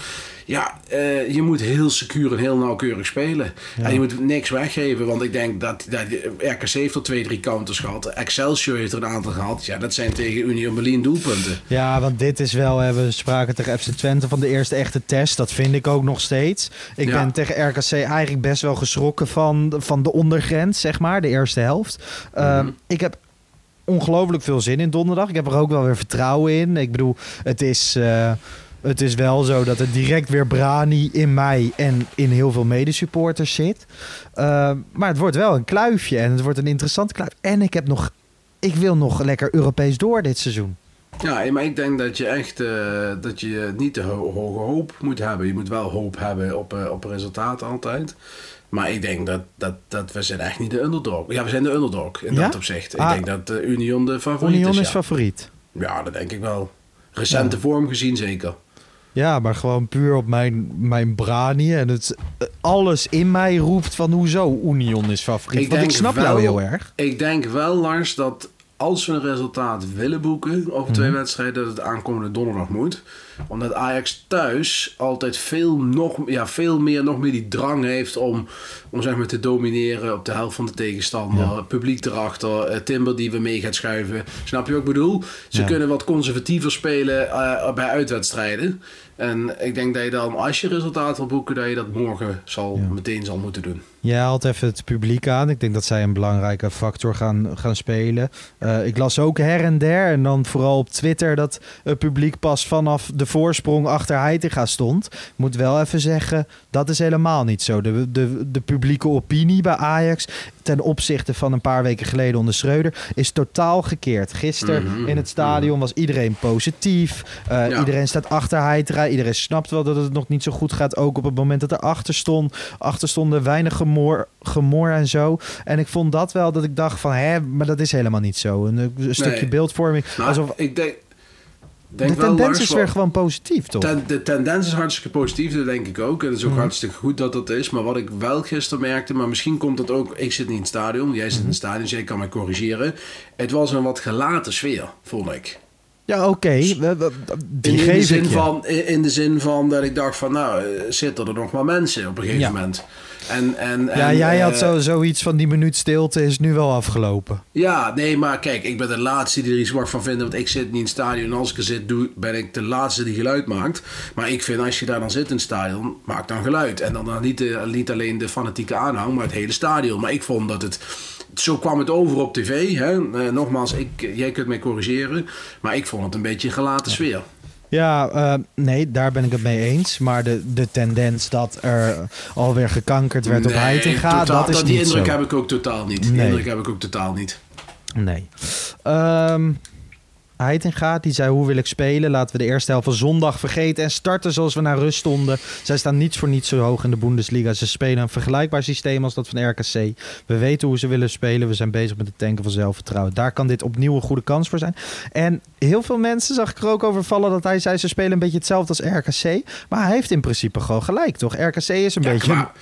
[SPEAKER 4] Ja, eh, je moet heel secuur en heel nauwkeurig spelen. En je moet niks weggeven. Want ik denk dat, dat RKC heeft er twee, drie counters gehad. Excelsior heeft er een aantal gehad. Ja, dat zijn tegen Union Berlin doelpunten.
[SPEAKER 3] Ja, want dit is wel, hè, we spraken tegen FC Twente van de eerste echte test. Dat vind ik ook nog steeds. Ik
[SPEAKER 4] Ja.
[SPEAKER 3] ben tegen RKC eigenlijk best wel geschrokken van, van de ondergrens, zeg maar, de eerste helft. Ehm, ik heb ongelooflijk veel zin in donderdag. Ik heb er ook wel weer vertrouwen in. Ik bedoel, het is, eh, het is wel zo dat er direct weer Brani in mij en in heel veel medesupporters zit. Ehm, maar het wordt wel een kluifje en het wordt een interessant kluif. En ik heb nog, ik wil nog lekker Europees door dit seizoen.
[SPEAKER 4] Ja, maar ik denk dat je echt eh, dat je niet te ho- hoge hoop moet hebben. Je moet wel hoop hebben op, eh, op resultaat altijd. Maar ik denk dat, dat, dat we zijn echt niet de underdog. Ja, we zijn de underdog in
[SPEAKER 3] Ja?
[SPEAKER 4] dat opzicht.
[SPEAKER 3] Ah.
[SPEAKER 4] ik denk dat Union de favoriet
[SPEAKER 3] Union
[SPEAKER 4] is.
[SPEAKER 3] is
[SPEAKER 4] ja.
[SPEAKER 3] favoriet.
[SPEAKER 4] ja, dat denk ik wel. Recente vorm gezien zeker.
[SPEAKER 3] Ja, maar gewoon puur op mijn, mijn branie. En het, alles in mij roept van hoezo Union is favoriet.
[SPEAKER 4] Ik
[SPEAKER 3] Want ik
[SPEAKER 4] denk
[SPEAKER 3] snap jou heel erg.
[SPEAKER 4] Ik denk wel, Lars, dat als we een resultaat willen boeken over twee
[SPEAKER 3] Mhm.
[SPEAKER 4] wedstrijden, dat het aankomende donderdag moet. Omdat Ajax thuis altijd veel, nog, ja, veel meer, nog meer die drang heeft om, om zeg maar, te domineren op de helft van de tegenstander. Publiek erachter, eh, Timber die we mee gaat schuiven. Snap je wat ik bedoel? Ze
[SPEAKER 3] Ja.
[SPEAKER 4] kunnen wat conservatiever spelen eh, bij uitwedstrijden. En ik denk dat je dan, als je resultaat wil boeken, dat je dat morgen zal, meteen zal moeten doen.
[SPEAKER 3] Jij haalt even het publiek aan. Ik denk dat zij een belangrijke factor gaan, gaan spelen. Eh, ik las ook her en der. En dan vooral op Twitter dat het publiek pas vanaf de voorsprong achter Heitinga stond. Moet wel even zeggen, dat is helemaal niet zo. De, de, de publieke opinie bij Ajax ten opzichte van een paar weken geleden onder Schreuder is totaal gekeerd. Gisteren
[SPEAKER 4] Mhm,
[SPEAKER 3] in het stadion was iedereen positief. Eh,
[SPEAKER 4] Ja.
[SPEAKER 3] Iedereen staat achter Heitinga. Iedereen snapt wel dat het nog niet zo goed gaat. Ook op het moment dat er achter stond. Achter stonden weinig gemor, gemor en zo. En ik vond dat wel dat ik dacht van... Hè, maar dat is helemaal niet zo. Een, een stukje
[SPEAKER 4] Nee.
[SPEAKER 3] beeldvorming.
[SPEAKER 4] Nou,
[SPEAKER 3] alsof,
[SPEAKER 4] ik denk, denk
[SPEAKER 3] de
[SPEAKER 4] wel,
[SPEAKER 3] tendens
[SPEAKER 4] Lars,
[SPEAKER 3] is weer gewoon positief, toch?
[SPEAKER 4] Ten- de tendens is hartstikke positief, dat denk ik ook. En het is ook
[SPEAKER 3] Mhm.
[SPEAKER 4] hartstikke goed dat dat is. Maar wat ik wel gisteren merkte, maar misschien komt het ook... Ik zit niet in het stadion, jij
[SPEAKER 3] Mhm.
[SPEAKER 4] zit in het stadion, dus jij kan mij corrigeren. Het was een wat gelaten sfeer, vond ik.
[SPEAKER 3] ja, oké.
[SPEAKER 4] in, in, de zin van, in, in de zin van dat ik dacht van, nou, eh, zitten er nog maar mensen op een gegeven
[SPEAKER 3] Ja.
[SPEAKER 4] moment. En, en,
[SPEAKER 3] Ja,
[SPEAKER 4] en,
[SPEAKER 3] jij had
[SPEAKER 4] eh,
[SPEAKER 3] zo, zoiets van die minuut stilte is nu wel afgelopen.
[SPEAKER 4] Ja, nee, maar kijk, ik ben de laatste die er iets mag van vinden. Want ik zit niet in het stadion. En als ik er zit, doe, ben ik de laatste die geluid maakt. Maar ik vind, als je daar dan zit in het stadion, maak dan geluid. En dan, dan niet, de- niet alleen de fanatieke aanhang, maar het hele stadion. Maar ik vond dat het... Zo kwam het over op tv. Hè? Eh, nogmaals, ik, jij kunt mij corrigeren. Maar ik vond het een beetje een gelaten sfeer.
[SPEAKER 3] Ja, eh, nee, daar ben ik het mee eens. Maar de, de tendens dat er alweer gekankerd werd op Heitinga,
[SPEAKER 4] totaal-
[SPEAKER 3] dat is
[SPEAKER 4] Die
[SPEAKER 3] niet
[SPEAKER 4] indruk
[SPEAKER 3] zo.
[SPEAKER 4] heb ik ook totaal niet. Die
[SPEAKER 3] Nee.
[SPEAKER 4] indruk heb ik ook totaal niet.
[SPEAKER 3] Nee. Ehm, Heitinga. Die zei, hoe wil ik spelen? Laten we de eerste helft van zondag vergeten en starten zoals we naar rust stonden. Zij staan niets voor niets zo hoog in de Bundesliga. Ze spelen een vergelijkbaar systeem als dat van RKC. We weten hoe ze willen spelen. We zijn bezig met het tanken van zelfvertrouwen. Daar kan dit opnieuw een goede kans voor zijn. En heel veel mensen zag ik er ook over vallen dat hij zei... ze spelen een beetje hetzelfde als RKC. Maar hij heeft in principe gewoon gelijk, toch? RKC is een
[SPEAKER 4] Ja,
[SPEAKER 3] beetje
[SPEAKER 4] qua-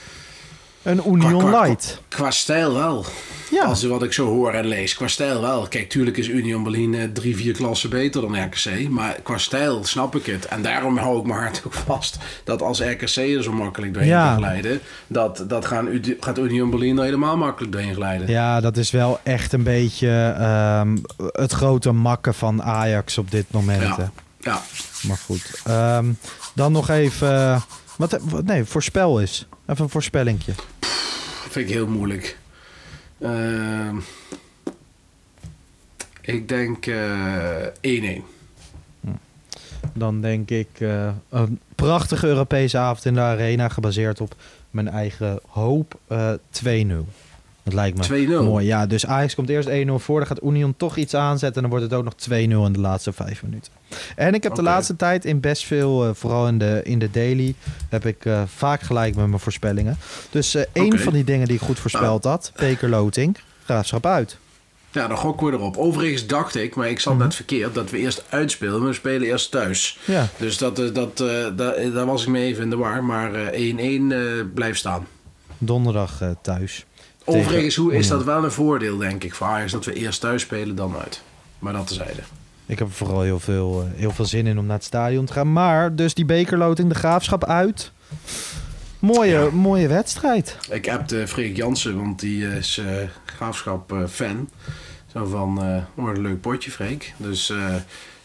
[SPEAKER 3] een, Union
[SPEAKER 4] qua- qua-
[SPEAKER 3] Light.
[SPEAKER 4] Qua stijl wel.
[SPEAKER 3] Ja.
[SPEAKER 4] Als wat ik zo hoor en lees. Qua stijl wel. Kijk, tuurlijk is Union Berlin eh, drie, vier klassen beter dan RKC. Maar qua stijl snap ik het. En daarom hou ik mijn hart ook vast. Dat als RKC er zo makkelijk doorheen
[SPEAKER 3] Ja.
[SPEAKER 4] kan glijden. Dat, dat gaan, gaat Union Berlin er helemaal makkelijk doorheen glijden.
[SPEAKER 3] Ja, dat is wel echt een beetje ehm, het grote makken van Ajax op dit moment.
[SPEAKER 4] Ja. Ja.
[SPEAKER 3] Maar goed. Ehm, dan nog even... eh, wat, wat, nee, voorspel is. Even een voorspellingje.
[SPEAKER 4] vind ik heel moeilijk. Ehm, ik denk eh 1-1.
[SPEAKER 3] Dan denk ik eh, een prachtige Europese avond in de arena. Gebaseerd op mijn eigen hoop. eh 2-0. Dat lijkt me
[SPEAKER 4] 2-0.
[SPEAKER 3] mooi. Ja, dus Ajax komt eerst 1-0 voor. Dan gaat Union toch iets aanzetten. En dan wordt het ook nog 2-0 in de laatste vijf minuten. En ik heb de laatste tijd in best veel, eh, vooral in de, in de daily, heb ik eh, vaak gelijk met mijn voorspellingen. Dus eh één van die dingen die ik goed voorspeld had, Pekerloting, graafschap uit.
[SPEAKER 4] Ja, dan gokken we erop. Overigens dacht ik, maar ik zat net verkeerd, dat we eerst uitspelen. maar We spelen eerst thuis.
[SPEAKER 3] Ja,
[SPEAKER 4] Dus dat, dat, eh, da- daar was ik mee even in de war. Maar eh, 1-1 eh, blijft staan.
[SPEAKER 3] donderdag thuis.
[SPEAKER 4] Overigens hoe is
[SPEAKER 3] Union.
[SPEAKER 4] dat wel een voordeel, denk ik, voor Ajax. Dat we eerst thuis spelen, dan uit. Maar dat tezijde.
[SPEAKER 3] Ik heb er vooral heel veel, eh, heel veel zin in om naar het stadion te gaan. Maar dus die bekerloting, de graafschap uit. Mooie, mooie wedstrijd.
[SPEAKER 4] Ik appte Freek Jansen, want die is eh graafschap eh, fan. Zo van, oh, wat een leuk potje, Freek. Dus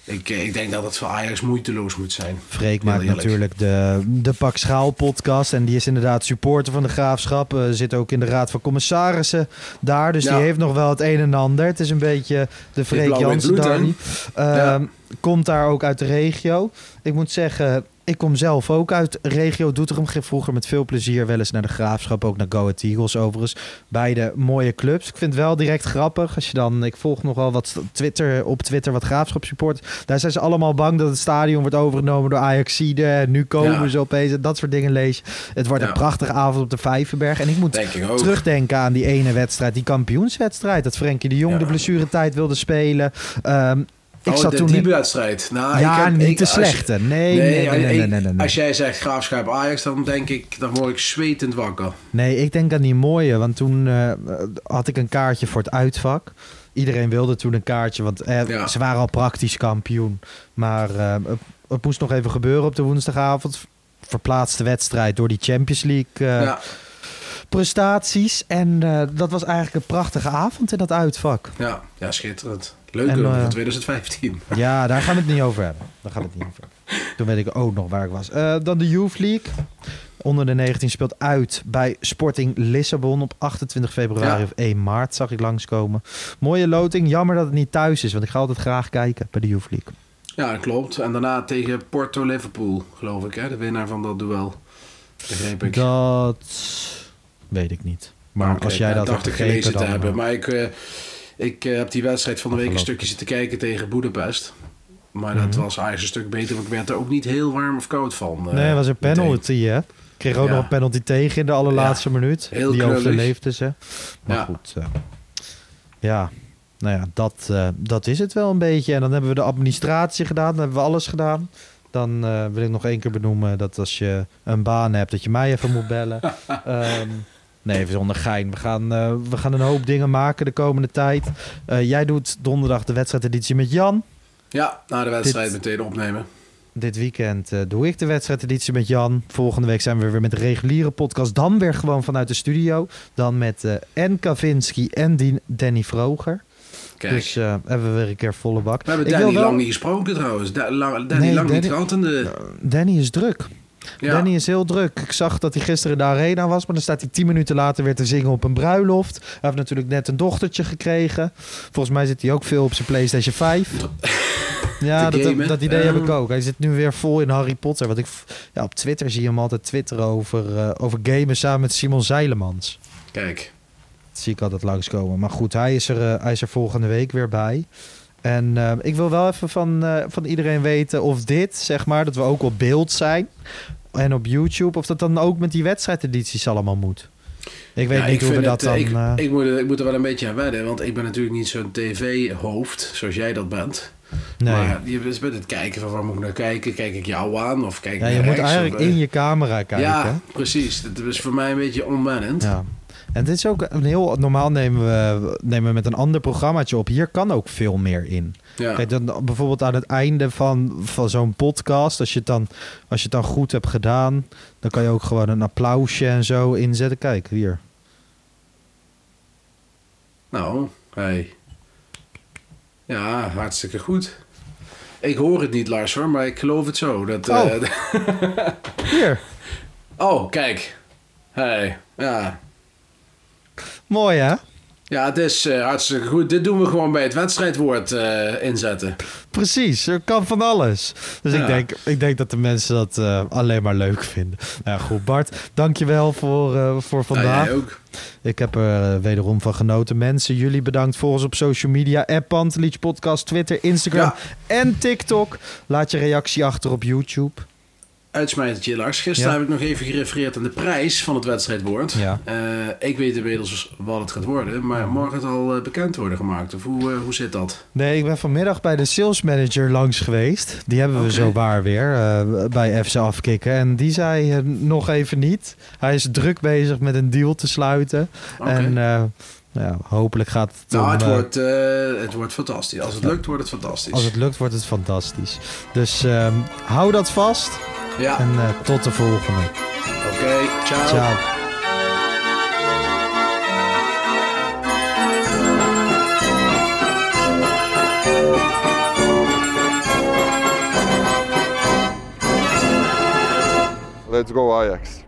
[SPEAKER 4] ik, eh, ik denk dat het voor Ajax moeiteloos moet zijn.
[SPEAKER 3] Freek maakt
[SPEAKER 4] eerlijk.
[SPEAKER 3] natuurlijk de, de Pak Schaal podcast. En die is inderdaad supporter van de graafschap. Eh, zit ook in de raad van commissarissen daar. Dus
[SPEAKER 4] Ja.
[SPEAKER 3] die heeft nog wel het een en ander. Het is een beetje de Freek Jansen. Ehm, Komt daar ook uit de regio. Ik moet zeggen, ik kom zelf ook uit regio Doetinchem. Ging vroeger met veel plezier wel eens naar de graafschap. Ook naar Go Ahead Eagles overigens. Beide mooie clubs. Ik vind het wel direct grappig. Als je dan, ik volg nog wel wat Twitter, op Twitter wat graafschap support. Daar zijn ze allemaal bang dat het stadion wordt overgenomen door Ajaxide. Nu komen
[SPEAKER 4] Ja.
[SPEAKER 3] ze opeens. en Dat soort dingen lees je. Het wordt
[SPEAKER 4] Ja.
[SPEAKER 3] een prachtige avond op de Vijverberg. En ik moet
[SPEAKER 4] ik
[SPEAKER 3] terugdenken aan die ene wedstrijd, die kampioenswedstrijd. Dat Frenkie de Jong
[SPEAKER 4] Ja.
[SPEAKER 3] de blessuretijd wilde spelen. Ehm, ik
[SPEAKER 4] oh,
[SPEAKER 3] zat
[SPEAKER 4] de,
[SPEAKER 3] toen...
[SPEAKER 4] die wedstrijd. Nou,
[SPEAKER 3] ja,
[SPEAKER 4] ik heb,
[SPEAKER 3] niet
[SPEAKER 4] ik-
[SPEAKER 3] de
[SPEAKER 4] je-
[SPEAKER 3] slechte. Nee, nee, nee, nee, nee.
[SPEAKER 4] Als jij zegt graafschap Ajax, dan denk ik, dan word ik zwetend wakker.
[SPEAKER 3] Nee, ik denk aan die mooie. Want toen eh, had ik een kaartje voor het uitvak. Iedereen wilde toen een kaartje, want eh,
[SPEAKER 4] Ja.
[SPEAKER 3] ze waren al praktisch kampioen. Maar eh, het, moest nog even gebeuren op de woensdagavond. Verplaatste wedstrijd door die Champions League
[SPEAKER 4] ja,
[SPEAKER 3] prestaties. En dat was eigenlijk een prachtige avond in dat uitvak.
[SPEAKER 4] ja, ja, schitterend. Leuk
[SPEAKER 3] En,
[SPEAKER 4] hoor,
[SPEAKER 3] eh,
[SPEAKER 4] van 2015.
[SPEAKER 3] Ja, daar gaan we het niet over hebben. Daar gaan we het niet over hebben. Toen weet ik ook nog waar ik was. Eh, dan de Youth League. Onder de 19 speelt uit bij Sporting Lissabon op 28 februari
[SPEAKER 4] Ja.
[SPEAKER 3] of 1 maart. Zag ik langskomen. Mooie loting. Jammer dat het niet thuis is, want ik ga altijd graag kijken bij de Youth League.
[SPEAKER 4] Ja, dat klopt. En daarna tegen Porto Liverpool, geloof ik, hè? de winnaar van dat duel. Begreep ik.
[SPEAKER 3] Dat weet ik niet. Maar
[SPEAKER 4] Oké,
[SPEAKER 3] als jij dat
[SPEAKER 4] dacht ik gelezen te hebben.
[SPEAKER 3] eh,
[SPEAKER 4] Maar ik, ik eh, heb die wedstrijd van de week een stukje zitten kijken tegen Boedapest. Maar dat
[SPEAKER 3] Mhm.
[SPEAKER 4] was eigenlijk een stuk beter, want ik werd er ook niet heel warm of koud van. eh,
[SPEAKER 3] nee, het was een
[SPEAKER 4] meteen.
[SPEAKER 3] penalty, hè? Kreeg ook
[SPEAKER 4] Ja.
[SPEAKER 3] nog een penalty tegen in de allerlaatste minuut.
[SPEAKER 4] Heel
[SPEAKER 3] die
[SPEAKER 4] knullig.
[SPEAKER 3] overleefden ze. Maar
[SPEAKER 4] Ja.
[SPEAKER 3] goed, eh, ja. Nou ja, dat, eh, dat is het wel een beetje. En dan hebben we de administratie gedaan. Dan hebben we alles gedaan. Dan eh, wil ik nog één keer benoemen dat als je een baan hebt, dat je mij even moet bellen. Ehm, nee, even zonder gein. We gaan, eh, we gaan een hoop dingen maken de komende tijd. Eh, jij doet donderdag de wedstrijdeditie met Jan.
[SPEAKER 4] Ja, na de wedstrijd
[SPEAKER 3] Dit-
[SPEAKER 4] meteen opnemen.
[SPEAKER 3] Dit weekend eh, doe ik de wedstrijdeditie met Jan. Volgende week zijn we weer met de reguliere podcast. Dan weer gewoon vanuit de studio. Dan met eh en Kavinski en Dien- Danny Vroger.
[SPEAKER 4] Kijk.
[SPEAKER 3] Dus eh, hebben we weer een keer volle bak.
[SPEAKER 4] we hebben
[SPEAKER 3] Ik
[SPEAKER 4] Danny
[SPEAKER 3] wil wel-
[SPEAKER 4] lang niet gesproken trouwens. Da- lang, Danny
[SPEAKER 3] Nee,
[SPEAKER 4] lang niet.
[SPEAKER 3] Danny is druk.
[SPEAKER 4] Ja.
[SPEAKER 3] Danny is heel druk. Ik zag dat hij gisteren in de arena was. Maar dan staat hij tien minuten later weer te zingen op een bruiloft. Hij heeft natuurlijk net een dochtertje gekregen. Volgens mij zit hij ook veel op zijn PlayStation 5. Ja, dat, dat idee heb ik
[SPEAKER 4] Ja.
[SPEAKER 3] ook. Hij zit nu weer vol in Harry Potter. Want ik, ja, op Twitter zie je hem altijd twitteren over, eh, over gamen samen met Simon Zeilemans.
[SPEAKER 4] Kijk.
[SPEAKER 3] Dat zie ik altijd langskomen. Maar goed, hij is er, eh, hij is er volgende week weer bij. En eh, ik wil wel even van, eh, van iedereen weten of dit, zeg maar, dat we ook op beeld zijn en op YouTube, of dat dan ook met die wedstrijdedities allemaal moet. Ik weet
[SPEAKER 4] Ja,
[SPEAKER 3] niet hoe we dat
[SPEAKER 4] het,
[SPEAKER 3] dan...
[SPEAKER 4] Ik,
[SPEAKER 3] eh,
[SPEAKER 4] ik, moet, er- ik moet er wel een beetje aan wedden, want ik ben natuurlijk niet zo'n tv-hoofd zoals jij dat bent.
[SPEAKER 3] nee.
[SPEAKER 4] Maar je bent het kijken van waar moet ik naar kijken? Kijk ik jou aan of kijk ik
[SPEAKER 3] ja, je moet
[SPEAKER 4] rechts,
[SPEAKER 3] eigenlijk
[SPEAKER 4] of, eh,
[SPEAKER 3] in je camera kijken.
[SPEAKER 4] Ja, precies. Dat is voor mij een beetje onwennend.
[SPEAKER 3] Ja. En dit is ook een heel normaal nemen we, nemen we met een ander programmaatje op. Hier kan ook veel meer in.
[SPEAKER 4] Ja.
[SPEAKER 3] Kijk, dan, bijvoorbeeld aan het einde van, van zo'n podcast, als je, het dan, als je het dan goed hebt gedaan, dan kan je ook gewoon een applausje en zo inzetten. Kijk, hier.
[SPEAKER 4] Nou, hey. Ja, hartstikke goed. Ik hoor het niet, Lars, hoor, maar ik geloof het zo. Dat,
[SPEAKER 3] Oh.
[SPEAKER 4] eh,
[SPEAKER 3] Hier.
[SPEAKER 4] oh, kijk. Hey, ja.
[SPEAKER 3] Mooi hè?
[SPEAKER 4] Ja, het is eh, hartstikke goed. Dit doen we gewoon bij het wedstrijdwoord eh, inzetten.
[SPEAKER 3] Precies, er kan van alles. Dus
[SPEAKER 4] Ja.
[SPEAKER 3] ik, denk, ik denk dat de mensen dat eh, alleen maar leuk vinden. Nou goed, Bart, dankjewel voor, voor vandaag.
[SPEAKER 4] jij ook.
[SPEAKER 3] Ik heb er wederom van genoten. Mensen, jullie bedankt voor ons op social media. App Podcast, Twitter, Instagram
[SPEAKER 4] Ja.
[SPEAKER 3] en TikTok. Laat je reactie achter op YouTube.
[SPEAKER 4] Uitsmijtertje, Lars. Gisteren
[SPEAKER 3] Ja.
[SPEAKER 4] heb ik nog even gerefereerd aan de prijs van het wedstrijdwoord.
[SPEAKER 3] Ja.
[SPEAKER 4] Eh, ik weet inmiddels wat het gaat worden, maar morgen het al eh, bekend worden gemaakt? Of hoe, eh, hoe zit dat?
[SPEAKER 3] Nee, ik ben vanmiddag bij de sales manager langs geweest. Die hebben we zo waar weer bij FC Afkikken. En die zei nog even niet. Hij is druk bezig met een deal te sluiten. En nou ja, hopelijk gaat het
[SPEAKER 4] nou,
[SPEAKER 3] om,
[SPEAKER 4] het
[SPEAKER 3] eh,
[SPEAKER 4] wordt, eh, het wordt fantastisch. Als het lukt, wordt het fantastisch.
[SPEAKER 3] Als het lukt, wordt het fantastisch. Dus ehm, hou dat vast.
[SPEAKER 4] Ja,
[SPEAKER 3] En eh, tot de volgende.
[SPEAKER 4] oké. ciao.
[SPEAKER 3] Ciao.
[SPEAKER 6] Let's go Ajax.